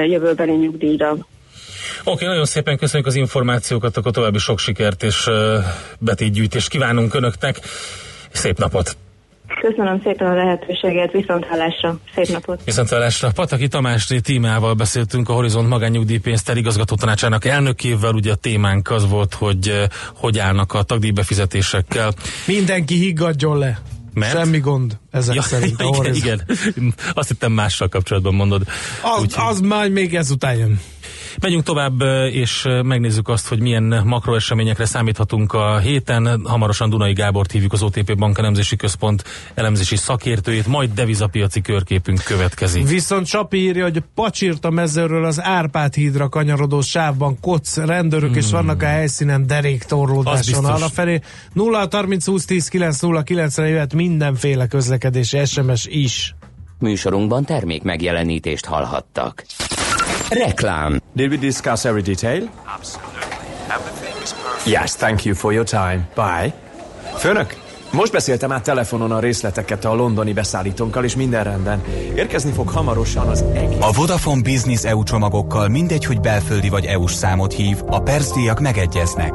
E: jövőbeni nyugdíjra. Oké,
B: okay, nagyon szépen köszönjük az információkat, akkor további sok sikert és betétgyűjtést kívánunk Önöknek. Szép napot!
E: Köszönöm szépen a lehetőséget, viszont hallásra, szép napot!
B: Viszont hallásra. Pataki Tamás tímával beszéltünk a Horizont magánnyugdíjpénztár igazgató tanácsának elnökével, ugye a témánk az volt, hogy hogy állnak a tagdíjbefizetésekkel.
A: Mindenki higgadjon le. Mert? Semmi gond ezek ja, szerint
B: ja, igen, igen, azt hittem mással kapcsolatban mondod.
A: Az, Úgy, az majd még ezután jön.
B: Megyünk tovább, és megnézzük azt, hogy milyen makroeseményekre számíthatunk a héten. Hamarosan Dunai Gábor hívjuk az OTP Bank elemzési központ elemzési szakértőjét, majd devizapiaci körképünk következik.
A: Viszont Csapi írja, hogy pacsírt a mezőről az Árpád hídra kanyarodó sávban koc rendőrök, hmm. és vannak a helyszínen deréktorlódáson arrafelé. 0 30 20 10 9 0 9 re jöhet mindenféle közlekedési SMS is.
D: Műsorunkban termék megjelenítést hallhattak. Reklám.
F: Did we discuss every detail?
G: Absolutely. Everything is perfect.
F: Yes, thank you for your time. Bye. Főnök, most beszéltem át telefonon a részleteket a londoni beszállítónkkal, és minden rendben. Érkezni fog hamarosan az egész...
H: A Vodafone Business EU csomagokkal mindegy, hogy belföldi vagy EU-s számot hív, a percdíjak megegyeznek.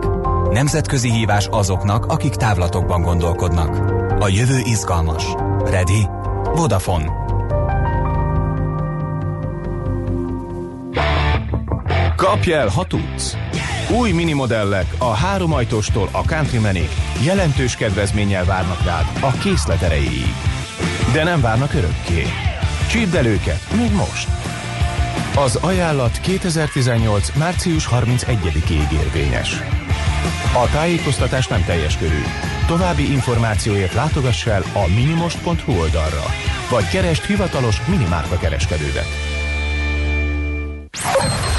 H: Nemzetközi hívás azoknak, akik távlatokban gondolkodnak. A jövő izgalmas. Ready? Vodafone.
I: Kapj el, ha tudsz! Új minimodellek a három ajtóstól a Countrymanig jelentős kedvezménnyel várnak rád a készlet erejéig. De nem várnak örökké. Csípd el őket, még most! Az ajánlat 2018. március 31-ig érvényes. A tájékoztatás nem teljes körű. További információért látogass el a minimost.hu oldalra, vagy keresd hivatalos minimárka kereskedődet.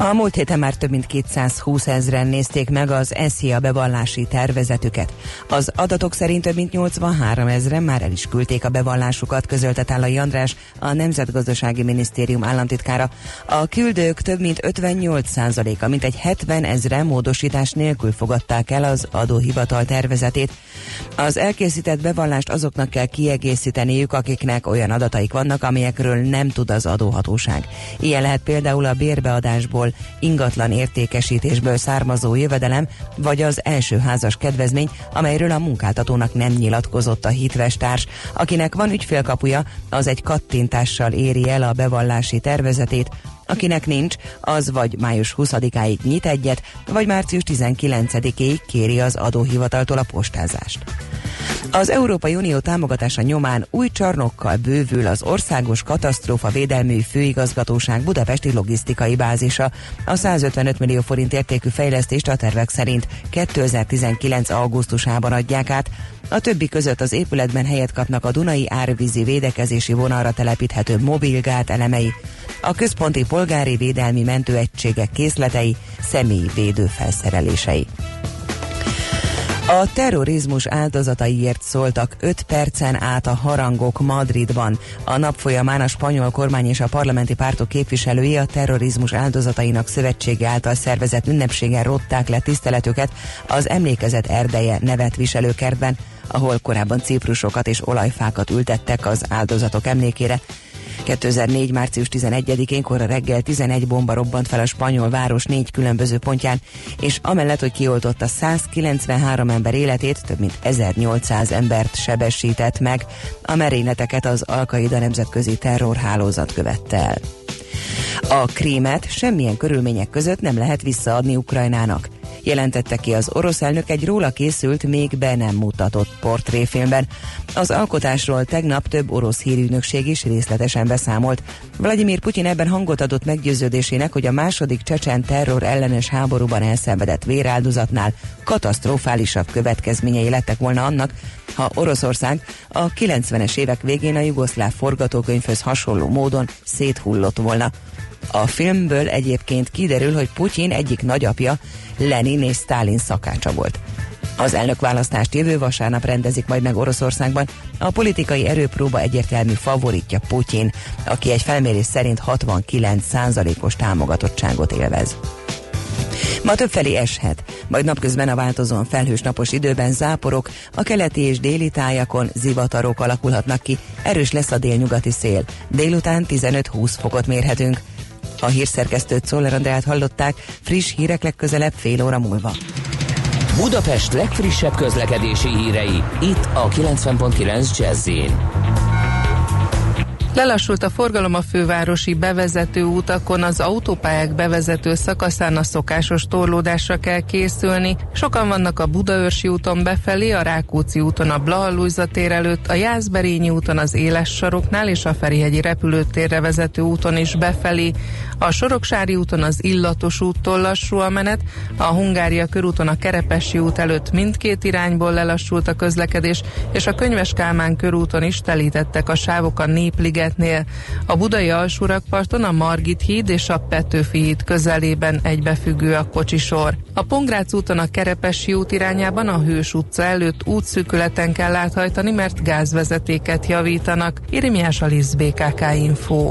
J: A múlt héten már több mint 220 ezeren nézték meg az SZIA bevallási tervezetüket. Az adatok szerint több mint 83 ezeren már el is küldték a bevallásukat, közölte Tálai András, a Nemzetgazdasági Minisztérium államtitkára. A küldők több mint 58%-a, mint egy 70 ezre módosítás nélkül fogadták el az adóhivatal tervezetét. Az elkészített bevallást azoknak kell kiegészíteniük, akiknek olyan adataik vannak, amelyekről nem tud az adóhatóság. Ilyen lehet például a bérbeadásból ingatlan értékesítésből származó jövedelem, vagy az első házas kedvezmény, amelyről a munkáltatónak nem nyilatkozott a hitvestárs. Akinek van ügyfélkapuja, az egy kattintással éri el a bevallási tervezetét, Akinek nincs, az vagy május 20-áig nyit egyet, vagy március 19-ig kéri az adóhivataltól a postázást. Az Európai Unió támogatása nyomán új csarnokkal bővül az Országos Katasztrófa Védelmű Főigazgatóság budapesti logisztikai bázisa. A 155 millió forint értékű fejlesztést a tervek szerint 2019. augusztusában adják át. A többi között az épületben helyet kapnak a Dunai árvízi védekezési vonalra telepíthető mobilgát elemei, a központi polgári védelmi mentőegységek készletei, személyi védőfelszerelései. A terrorizmus áldozataiért szóltak 5 percen át a harangok Madridban. A nap folyamán a spanyol kormány és a parlamenti pártok képviselői a terrorizmus áldozatainak szövetsége által szervezett ünnepségen rották le tiszteletüket az emlékezet erdeje nevet viselő kertben, ahol korábban ciprusokat és olajfákat ültettek az áldozatok emlékére. 2004. március 11-én kora reggel 11 bomba robbant fel a spanyol város négy különböző pontján, és amellett, hogy kioltotta 193 ember életét, több mint 1800 embert sebesített meg. A merényleteket az Alkaida nemzetközi terrorhálózat követte el. A krímet semmilyen körülmények között nem lehet visszaadni Ukrajnának jelentette ki az orosz elnök egy róla készült, még be nem mutatott portréfilmben. Az alkotásról tegnap több orosz hírügynökség is részletesen beszámolt. Vladimir Putyin ebben hangot adott meggyőződésének, hogy a második csecsen terror ellenes háborúban elszenvedett véráldozatnál katasztrofálisabb következményei lettek volna annak, ha Oroszország a 90-es évek végén a jugoszláv forgatókönyvhöz hasonló módon széthullott volna. A filmből egyébként kiderül, hogy Putyin egyik nagyapja Lenin és Stalin szakácsa volt. Az elnökválasztást jövő vasárnap rendezik majd meg Oroszországban. A politikai erőpróba egyértelmű favoritja Putyin, aki egy felmérés szerint 69%-os támogatottságot élvez. Ma többfelé eshet, majd napközben a változóan felhős napos időben záporok, a keleti és déli tájakon zivatarok alakulhatnak ki, erős lesz a délnyugati szél. Délután 15-20 fokot mérhetünk. A hírszerkesztőt Szoller Andrát hallották, friss hírek legközelebb fél óra múlva.
D: Budapest legfrissebb közlekedési hírei, itt a 90.9 jazz
K: Lelassult a forgalom a fővárosi bevezető utakon, az autópályák bevezető szakaszán a szokásos torlódásra kell készülni. Sokan vannak a Budaörsi úton befelé, a Rákóczi úton a Blaha tér előtt, a Jászberényi úton az Éles saroknál és a Ferihegyi repülőtérre vezető úton is befelé. A Soroksári úton az Illatos úttól lassú a menet, a Hungária körúton a Kerepesi út előtt mindkét irányból lelassult a közlekedés, és a Könyves Kálmán körúton is telítettek a sávok a Népligetnél. A Budai alsórakparton a Margit híd és a Petőfi híd közelében egybefüggő a kocsisor. A Pongrác úton a Kerepesi út irányában a Hős utca előtt útszűkületen kell áthajtani, mert gázvezetéket javítanak. Irimiás Alisz BKK Info.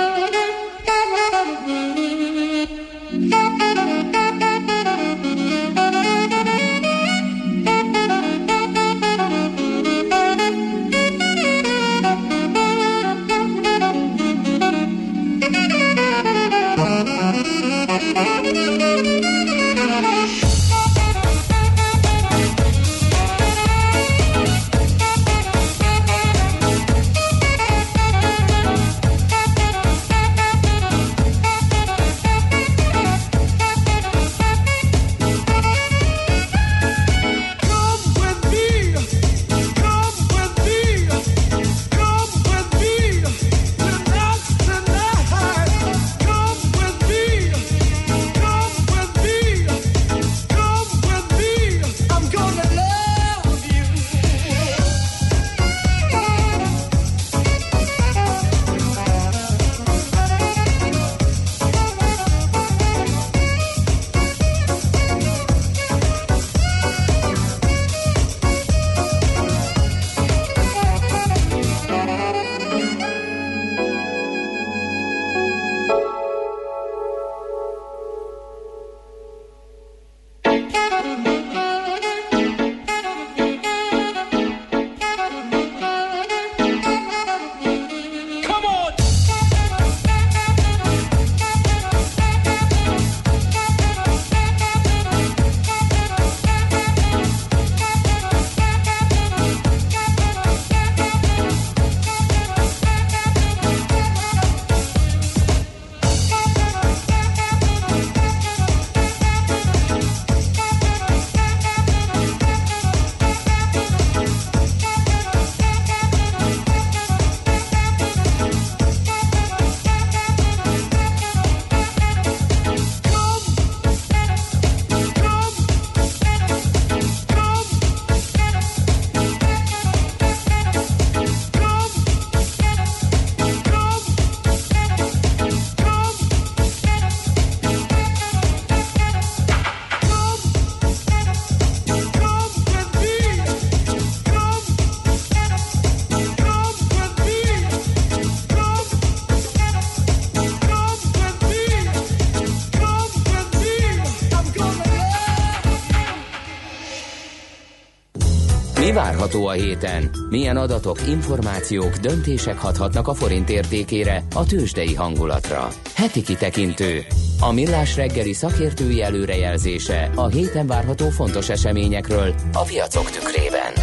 D: Várható a héten? Milyen adatok, információk, döntések hathatnak a forint értékére, a tőzsdei hangulatra? Heti kitekintő. A millás reggeli szakértői előrejelzése a héten várható fontos eseményekről a piacok tükrében.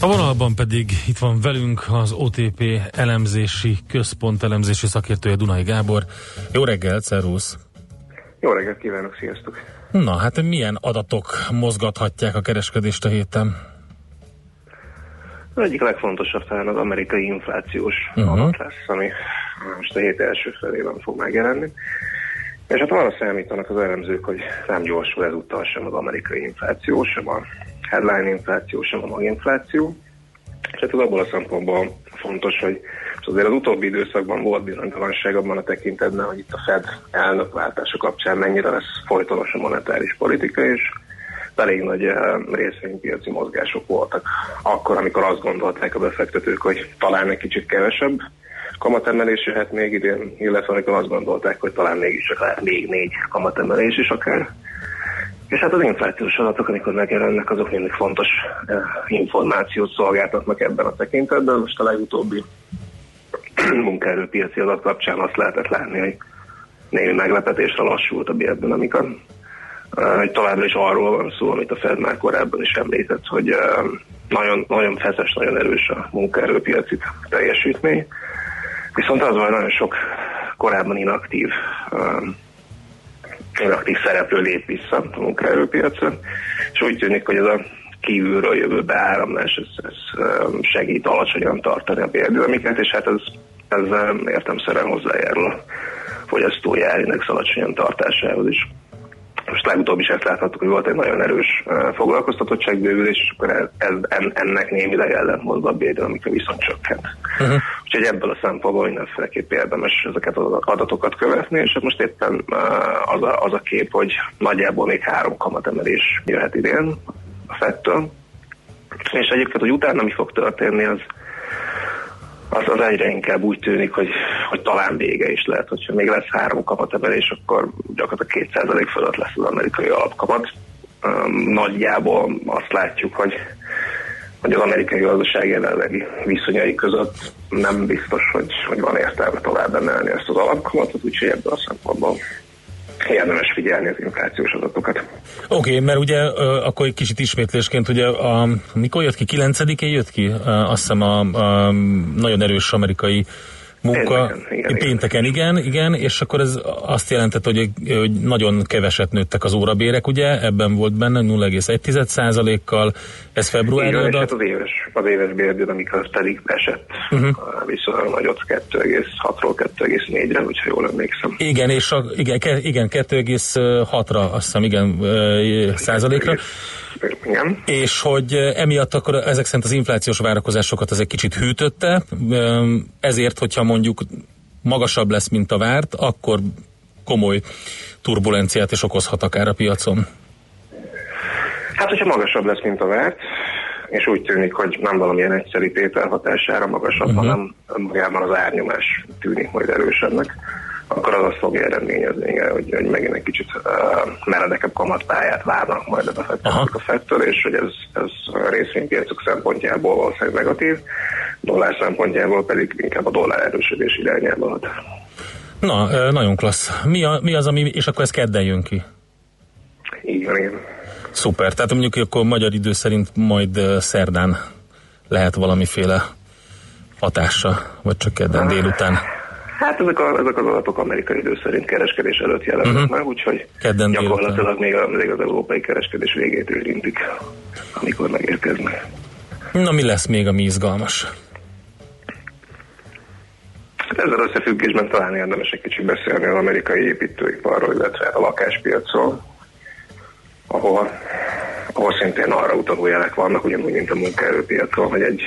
B: A vonalban pedig itt van velünk az OTP elemzési központ elemzési szakértője Dunai Gábor. Jó reggelt, szervusz!
L: Jó reggelt kívánok, sziasztok!
B: Na, hát milyen adatok mozgathatják a kereskedést a héten?
L: Az egyik legfontosabb talán az amerikai inflációs uh-huh. adat lesz, ami most a hét első felében fog megjelenni. És hát arra számítanak az elemzők, hogy nem gyorsul ezúttal sem az amerikai infláció, sem a headline infláció, sem a maginfláció. És hát ez abból a szempontból fontos, hogy azért az utóbbi időszakban volt bizonytalanság abban a tekintetben, hogy itt a Fed elnökváltása kapcsán mennyire lesz folytonos a monetáris politika, és elég nagy uh, részvénypiaci mozgások voltak. Akkor, amikor azt gondolták a befektetők, hogy talán egy kicsit kevesebb kamatemelés jöhet még idén, illetve amikor azt gondolták, hogy talán mégis csak lehet még négy kamatemelés is akár. És hát az inflációs adatok, amikor megjelennek, azok mindig fontos uh, információt szolgáltatnak ebben a tekintetben. Most a legutóbbi munkaerőpiaci adat kapcsán azt lehetett látni, hogy némi meglepetésre lassult a bérdinamika. Uh, továbbra is arról van szó, amit a Fed már korábban is említett, hogy uh, nagyon, nagyon feszes, nagyon erős a munkaerőpiaci teljesítmény. Viszont az van, nagyon sok korábban inaktív uh, inaktív szereplő lép vissza a munkaerőpiacra, és úgy tűnik, hogy ez a kívülről jövő beáramlás ez, ez segít alacsonyan tartani a bérdinamikát, és hát ez, ez értemszerűen hozzájárul a fogyasztói árindex alacsonyan tartásához is. Most legutóbb is ezt láthattuk, hogy volt egy nagyon erős foglalkoztatottságbővülés, és akkor ez, ez, ennek némileg ellentmondva a bérdinamika viszont csökkent. Uh-huh. Úgyhogy ebből a szempontból mindenféleképp érdemes ezeket az adatokat követni, és most éppen az a, az a kép, hogy nagyjából még három kamatemelés jöhet idén a fettől. És egyébként, hogy utána mi fog történni, az, az, az egyre inkább úgy tűnik, hogy, hogy talán vége is lehet, hogyha még lesz három kamatemelés, akkor gyakorlatilag 2% fölött lesz az amerikai alapkamat. Nagyjából azt látjuk, hogy hogy az amerikai gazdaság jelenlegi viszonyai között nem biztos, hogy, hogy van értelme tovább emelni ezt az alapkamatot, úgyhogy ebből a szempontból érdemes figyelni az inflációs adatokat.
B: Oké, okay, mert ugye akkor egy kicsit ismétlésként, ugye a, mikor jött ki? 9-én jött ki? Azt hiszem a, a nagyon erős amerikai munka. Pénteken, igen, pénteken igen. igen, és akkor ez azt jelentett, hogy, hogy nagyon keveset nőttek az órabérek, ugye, ebben volt benne 0,1%-kal, ez február
L: adat. Hát az éves, az éves bérdinamika pedig esett uh-huh. viszonylag nagyot 2,6-ról 2,4-re, hogyha jól emlékszem.
B: Igen, és a, igen, igen 2,6-ra, azt hiszem, igen, százalékra.
L: Igen.
B: És hogy emiatt akkor ezek szerint az inflációs várakozásokat ez egy kicsit hűtötte, ezért, hogyha mondjuk magasabb lesz, mint a várt, akkor komoly turbulenciát is okozhat akár a piacon.
L: Hát, hogyha magasabb lesz, mint a várt, és úgy tűnik, hogy nem valamilyen egyszerű tétel hatására magasabb, uh-huh. hanem magában az árnyomás tűnik majd erősebbnek, akkor az azt fogja eredményezni, hogy, hogy megint egy kicsit uh, meredekebb kamatpályát várnak majd a befektetők a fettől, és hogy ez, ez részvénypiacok szempontjából valószínűleg negatív, dollár szempontjából pedig inkább a dollár erősödés irányába hat.
B: Na, nagyon klassz. Mi, a, mi az, ami, és akkor ez kedden jön ki?
L: Így van, igen.
B: Szuper, tehát mondjuk akkor magyar idő szerint majd szerdán lehet valamiféle hatása, vagy csak kedden délután.
L: Hát ezek, a, ezek az adatok amerikai idő szerint kereskedés előtt jelennek uh-huh. meg, úgyhogy Kedden gyakorlatilag még, a, még az európai kereskedés végét érintik, amikor megérkeznek.
B: Na mi lesz még a mi izgalmas?
L: Hát ezzel összefüggésben talán érdemes egy kicsit beszélni az amerikai építőiparról, illetve a lakáspiacról, ahol, ahol szintén arra utaló jelek vannak, ugyanúgy, mint a munkaerőpiacon, hogy egy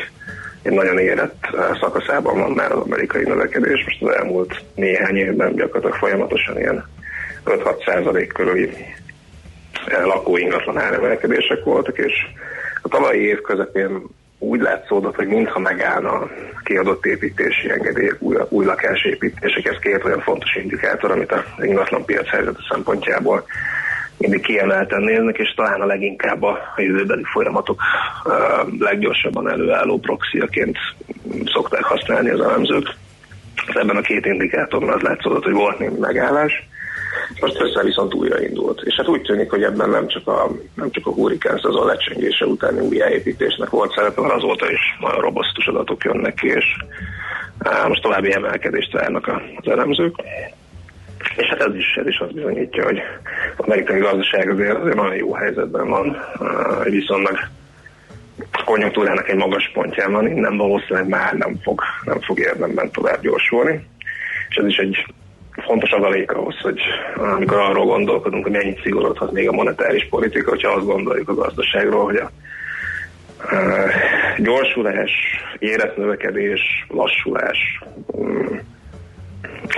L: egy nagyon érett eh, szakaszában van már az amerikai növekedés. Most az elmúlt néhány évben gyakorlatilag folyamatosan ilyen 5-6 százalék körüli eh, lakóingatlan áremelkedések voltak, és a tavalyi év közepén úgy látszódott, hogy mintha megállna a kiadott építési engedélyek, új, új lakásépítések, ez két olyan fontos indikátor, amit az ingatlan piac helyzete szempontjából mindig kiemelten néznek, és talán a leginkább a jövőbeli folyamatok leggyorsabban előálló proxiaként szokták használni az elemzők. Ebben a két indikátorban az látszott, hogy volt némi megállás, most össze viszont újraindult. És hát úgy tűnik, hogy ebben nem csak a, nem csak a hurrikán szezon lecsengése utáni újjáépítésnek volt szerepe, hanem azóta is nagyon robosztus adatok jönnek ki, és most további emelkedést várnak az elemzők. És hát ez is, ez is azt bizonyítja, hogy az amerikai gazdaság azért, azért nagyon jó helyzetben van, egy viszonylag konjunktúrának egy magas pontján van, innen valószínűleg már nem fog, nem fog érdemben tovább gyorsulni. És ez is egy fontos adalék ahhoz, hogy amikor arról gondolkodunk, hogy mennyit szigorodhat még a monetáris politika, hogyha azt gondoljuk a gazdaságról, hogy a gyorsulás, érett növekedés, lassulás,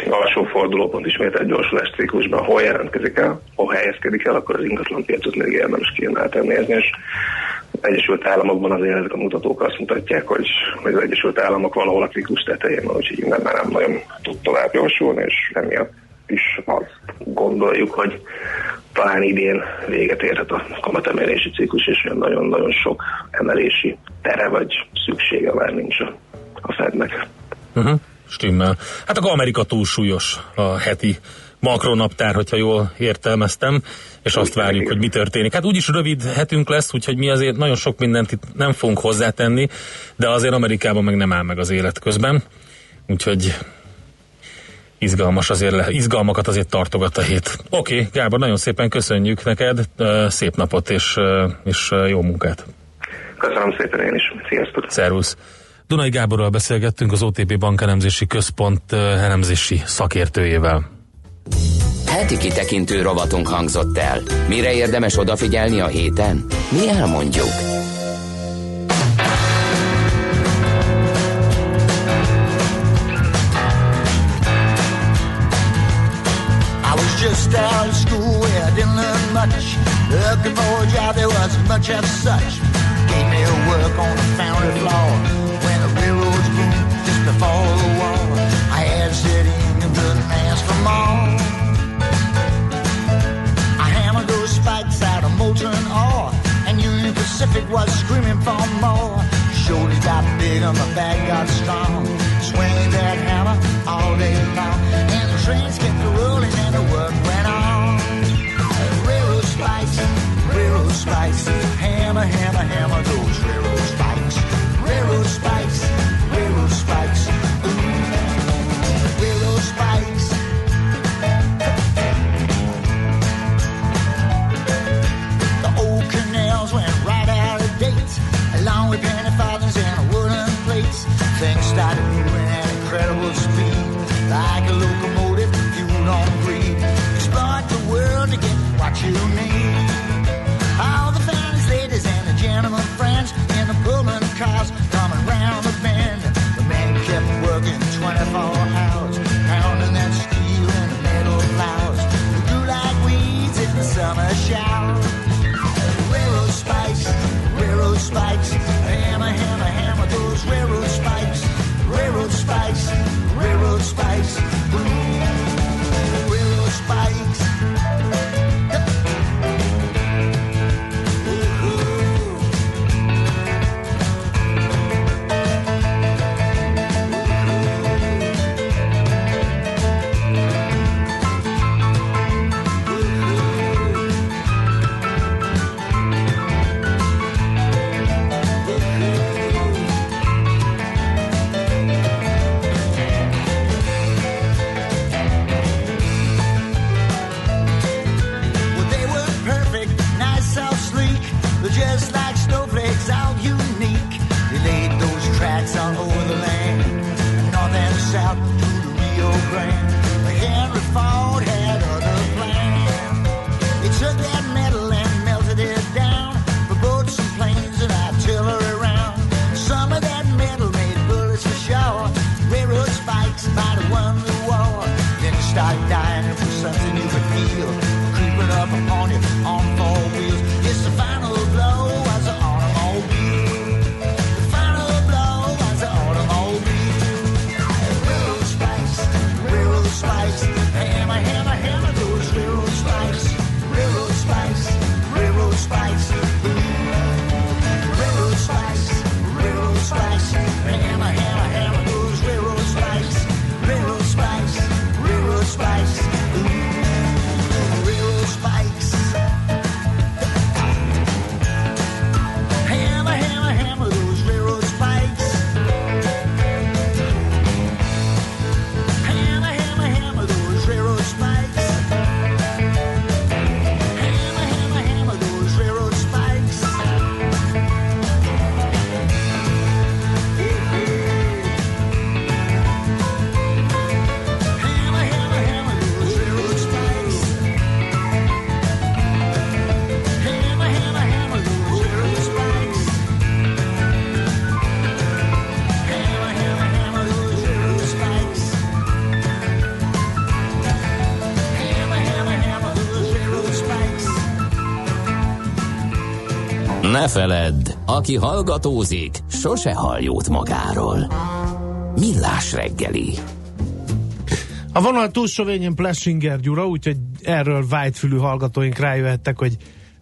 L: alsó fordulópont ismét egy gyorsulás ciklusban hol jelentkezik el, hol helyezkedik el, akkor az ingatlan piacot még érdemes kiemelten nézni, és Egyesült Államokban azért ezek a mutatók azt mutatják, hogy, hogy az Egyesült Államok valahol a ciklus tetején van, úgyhogy innen már nem nagyon tud tovább gyorsulni, és emiatt is azt gondoljuk, hogy talán idén véget érhet a kamatemelési ciklus, és olyan nagyon-nagyon sok emelési tere vagy szüksége már nincs a Fednek.
B: Uh-huh. Stimmel. Hát akkor Amerika túlsúlyos a heti makronaptár, hogyha jól értelmeztem, és azt várjuk, hogy mi történik. Hát úgyis rövid hetünk lesz, úgyhogy mi azért nagyon sok mindent itt nem fogunk hozzátenni, de azért Amerikában meg nem áll meg az élet közben. Úgyhogy izgalmas azért le, izgalmakat azért tartogat a hét. Oké, okay, Gábor, nagyon szépen köszönjük neked, szép napot és, és jó munkát.
L: Köszönöm szépen én is. Sziasztok.
B: Szervusz. Dunai Gáborral beszélgettünk az OTP Bankelemzési Központ elemzési szakértőjével.
M: Heti kitekintő rovatunk hangzott el. Mire érdemes odafigyelni a héten? Mi elmondjuk. just out of school where I didn't learn much. Looking for a job, there wasn't much of such. Gave me a work on the foundry floor Pacific was screaming for more. Shoulders got big and my back got strong. Swinging that hammer all day long, and the trains kept rolling and the work went on. Railroad spikes, railroad spikes, hammer, hammer, hammer Things
D: Ne feledd, aki hallgatózik, sose hall jót magáról. Millás reggeli.
A: A vonal túlsó végén Plessinger Gyura, úgyhogy erről vágyfülű hallgatóink rájöhettek, hogy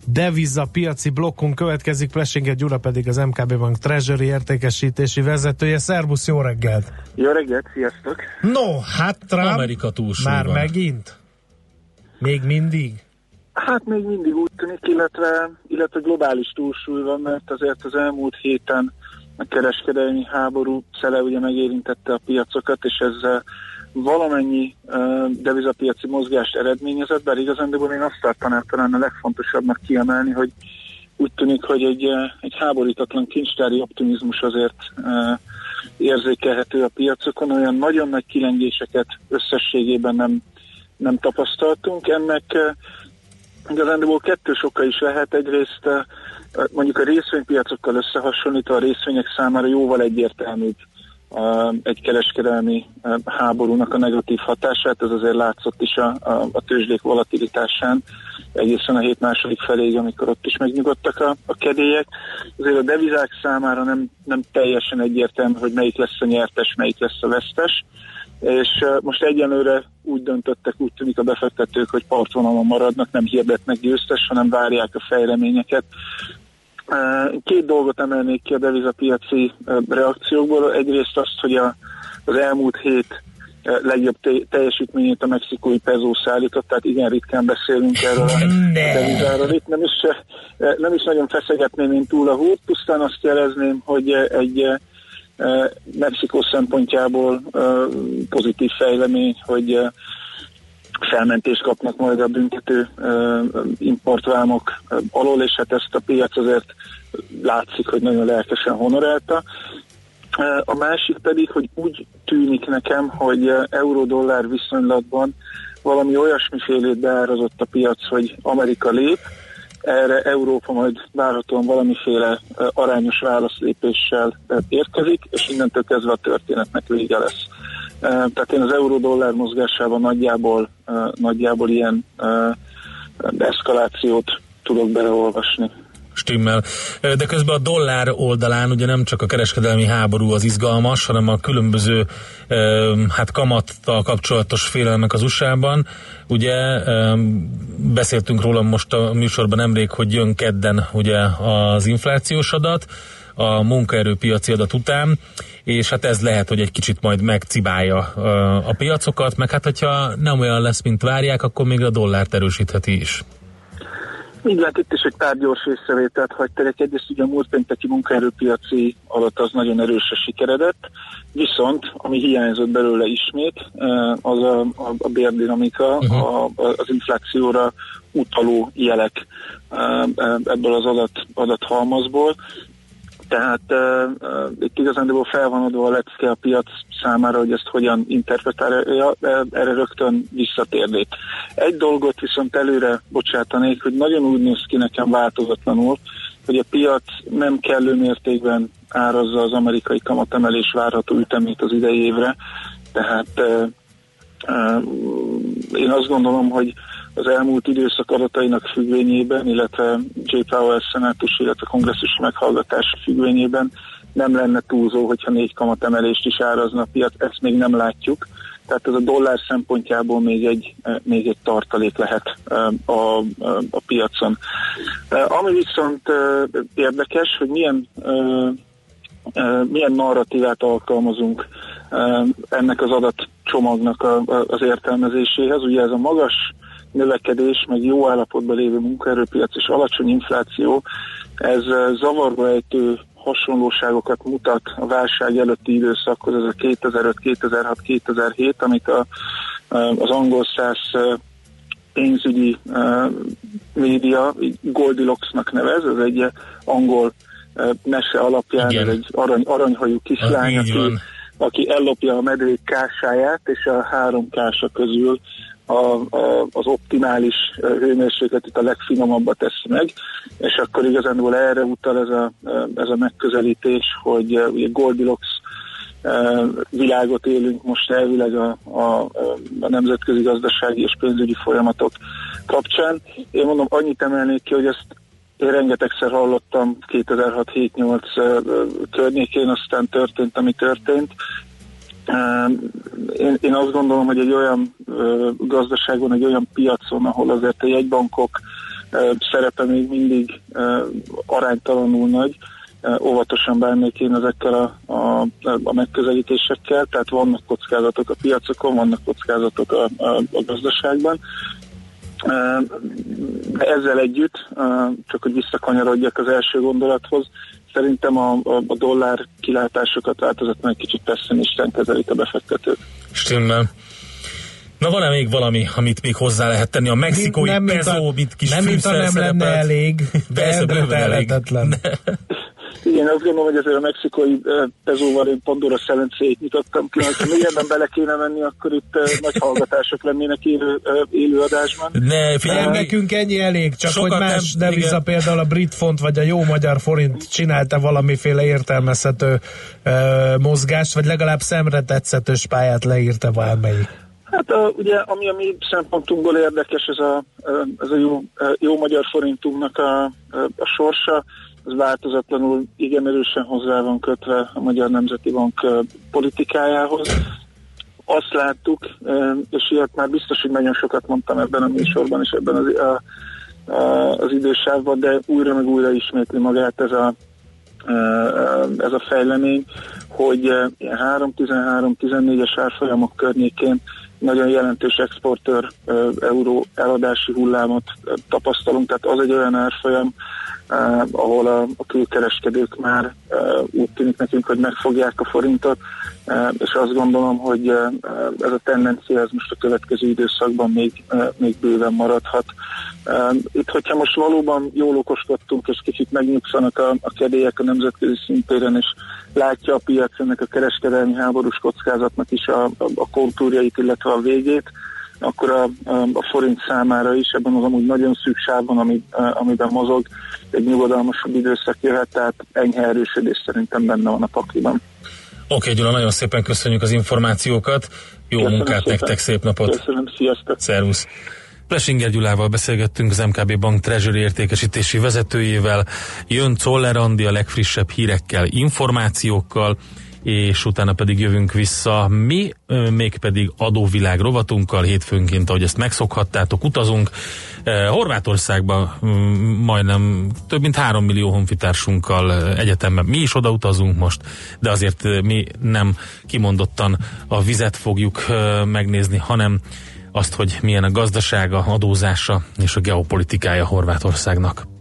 A: deviza piaci blokkon következik, Plessinger Gyura pedig az MKB Bank Treasury értékesítési vezetője. Szerbusz, jó reggelt!
N: Jó reggelt, sziasztok!
A: No, hát Trump
B: Amerika
A: már
B: van.
A: megint? Még mindig?
N: Hát még mindig úgy tűnik, illetve, illetve globális túlsúly van, mert azért az elmúlt héten a kereskedelmi háború szele ugye megérintette a piacokat, és ezzel valamennyi uh, devizapiaci mozgást eredményezett, bár igazándiból én azt tartanám talán a legfontosabbnak kiemelni, hogy úgy tűnik, hogy egy, eh, egy háborítatlan kincstári optimizmus azért érzékelhető a piacokon, olyan nagyon nagy kilengéseket összességében nem, nem tapasztaltunk. Ennek igazándiból kettős oka is lehet. Egyrészt uh, mondjuk a részvénypiacokkal összehasonlítva a részvények számára jóval egyértelműbb uh, egy kereskedelmi uh, háborúnak a negatív hatását, ez azért látszott is a, a, a tőzsdék volatilitásán egészen a hét második feléig, amikor ott is megnyugodtak a, a kedélyek. Azért a devizák számára nem, nem teljesen egyértelmű, hogy melyik lesz a nyertes, melyik lesz a vesztes, és most egyenlőre úgy döntöttek, úgy tűnik a befektetők, hogy partvonalon maradnak, nem hirdetnek győztes, hanem várják a fejleményeket. Két dolgot emelnék ki a devizapiaci reakciókból. Egyrészt azt, hogy a, az elmúlt hét legjobb te- teljesítményét a mexikói pezó szállított, tehát igen ritkán beszélünk erről a devizáról. Itt nem is, nem is nagyon feszegetném én túl a húrt, pusztán azt jelezném, hogy egy Mexikó szempontjából pozitív fejlemény, hogy felmentést kapnak majd a büntető importvámok alól, és hát ezt a piac azért látszik, hogy nagyon lelkesen honorálta. A másik pedig, hogy úgy tűnik nekem, hogy euró-dollár viszonylatban valami olyasmifélét beárazott a piac, hogy Amerika lép, erre Európa majd várhatóan valamiféle arányos válaszlépéssel érkezik, és innentől kezdve a történetnek vége lesz. Tehát én az euró-dollár mozgásában nagyjából, nagyjából ilyen eszkalációt tudok beleolvasni.
B: Stimmel. De közben a dollár oldalán ugye nem csak a kereskedelmi háború az izgalmas, hanem a különböző hát kamattal kapcsolatos félelmek az USA-ban. Ugye beszéltünk róla most a műsorban nemrég, hogy jön kedden ugye az inflációs adat, a munkaerőpiaci adat után, és hát ez lehet, hogy egy kicsit majd megcibálja a piacokat, meg hát hogyha nem olyan lesz, mint várják, akkor még a dollárt erősítheti is.
N: Lehet itt is egy pár gyors észrevételt hagyterek. Egyrészt ugye a múlt pénteki munkaerőpiaci alatt az nagyon erősen sikeredett, viszont ami hiányzott belőle ismét, az a, a, a bérdinamika, uh-huh. a, az inflációra utaló jelek ebből az adat, adathalmazból. Tehát uh, uh, itt igazándiból fel van adva a lecke a piac számára, hogy ezt hogyan interpretálja, erre rögtön visszatérnék. Egy dolgot viszont előre bocsátanék, hogy nagyon úgy néz ki nekem változatlanul, hogy a piac nem kellő mértékben árazza az amerikai kamatemelés várható ütemét az idei évre, tehát uh, uh, én azt gondolom, hogy az elmúlt időszak adatainak függvényében, illetve J. Powell szenátus, illetve kongresszus meghallgatás függvényében nem lenne túlzó, hogyha négy kamatemelést is árazna a piac, ezt még nem látjuk. Tehát ez a dollár szempontjából még egy, még egy tartalék lehet a, a, a piacon. Ami viszont érdekes, hogy milyen, milyen narratívát alkalmazunk ennek az adatcsomagnak az értelmezéséhez. Ugye ez a magas növekedés, meg jó állapotban lévő munkaerőpiac és alacsony infláció, ez zavarba ejtő hasonlóságokat mutat a válság előtti időszakhoz, ez a 2005, 2006, 2007, amit a, az angol száz pénzügyi uh, média Goldilocks-nak nevez, ez egy angol uh, mese alapján, Igen. ez egy arany, aranyhajú kislány, aki, aki ellopja a medvék kásáját, és a három kása közül a, a, az optimális hőmérsékletet a legfinomabbat teszi meg, és akkor igazából erre utal ez a, ez a megközelítés, hogy ugye Goldilocks világot élünk most elvileg a, a, a nemzetközi gazdasági és pénzügyi folyamatok kapcsán. Én mondom, annyit emelnék ki, hogy ezt én rengetegszer hallottam 2006-7-8 környékén, aztán történt, ami történt. Én, én azt gondolom, hogy egy olyan gazdaságon, egy olyan piacon, ahol azért a jegybankok szerepe még mindig aránytalanul nagy, óvatosan bánnék én ezekkel a, a, a megközelítésekkel, tehát vannak kockázatok a piacokon, vannak kockázatok a, a, a gazdaságban. Ezzel együtt, csak hogy visszakanyarodjak az első gondolathoz, szerintem a, a, a dollár kilátásokat változatban egy kicsit pessimisten kezelik a befektetők.
B: Stimmel. Na van-e még valami, amit még hozzá lehet tenni? A mexikói nem, pezo, mint kis
A: Nem, mint nem lenne elég, de elég.
N: Igen, azt gondolom, hogy ezért a mexikói pezóval én Pandora szelencéjét nyitottam ki, ha mélyebben bele kéne menni, akkor itt nagy hallgatások lennének élő, élő adásban.
A: Ne, figyelj, nekünk ennyi elég, csak hogy más nem, deviza, például a brit font vagy a jó magyar forint csinálta valamiféle értelmezhető uh, mozgást, vagy legalább szemre tetszetős pályát leírta valamelyik.
N: Hát a, ugye, ami a mi szempontunkból érdekes, ez a, ez a jó, jó magyar forintunknak a, a sorsa ez változatlanul igen erősen hozzá van kötve a Magyar Nemzeti Bank politikájához. Azt láttuk, és ilyet már biztos, hogy nagyon sokat mondtam ebben a műsorban és ebben az, a, a, az idősávban, de újra meg újra ismétli magát ez a, ez a fejlemény, hogy 3-13-14-es árfolyamok környékén nagyon jelentős exportőr euró eladási hullámot tapasztalunk, tehát az egy olyan árfolyam, eh, ahol a, a külkereskedők már eh, úgy tűnik nekünk, hogy megfogják a forintot, eh, és azt gondolom, hogy eh, ez a tendencia ez most a következő időszakban még, eh, még bőven maradhat. Eh, itt, hogyha most valóban jól okoskodtunk, és kicsit megnyugszanak a, a kedélyek a nemzetközi szintéren, és látja a piac ennek a kereskedelmi háborús kockázatnak is a, a, a kontúrjait, illetve a végét, akkor a, a, forint számára is ebben az amúgy nagyon szűk sávban, ami, amiben mozog, egy nyugodalmasabb időszak jöhet, tehát enyhe erősödés szerintem benne van a pakliban. Oké,
B: okay, Gyula, nagyon szépen köszönjük az információkat. Jó Köszönöm munkát szépen. nektek, szép napot!
N: Köszönöm, sziasztok!
B: Szervusz! Plesinger Gyulával beszélgettünk az MKB Bank Treasury értékesítési vezetőjével. Jön Czoller Andi a legfrissebb hírekkel, információkkal, és utána pedig jövünk vissza mi, mégpedig adóvilág rovatunkkal, hétfőnként, ahogy ezt megszokhattátok, utazunk. Horvátországba majdnem több mint három millió honfitársunkkal egyetemben mi is oda utazunk most, de azért mi nem kimondottan a vizet fogjuk megnézni, hanem azt, hogy milyen a gazdasága, adózása és a geopolitikája Horvátországnak.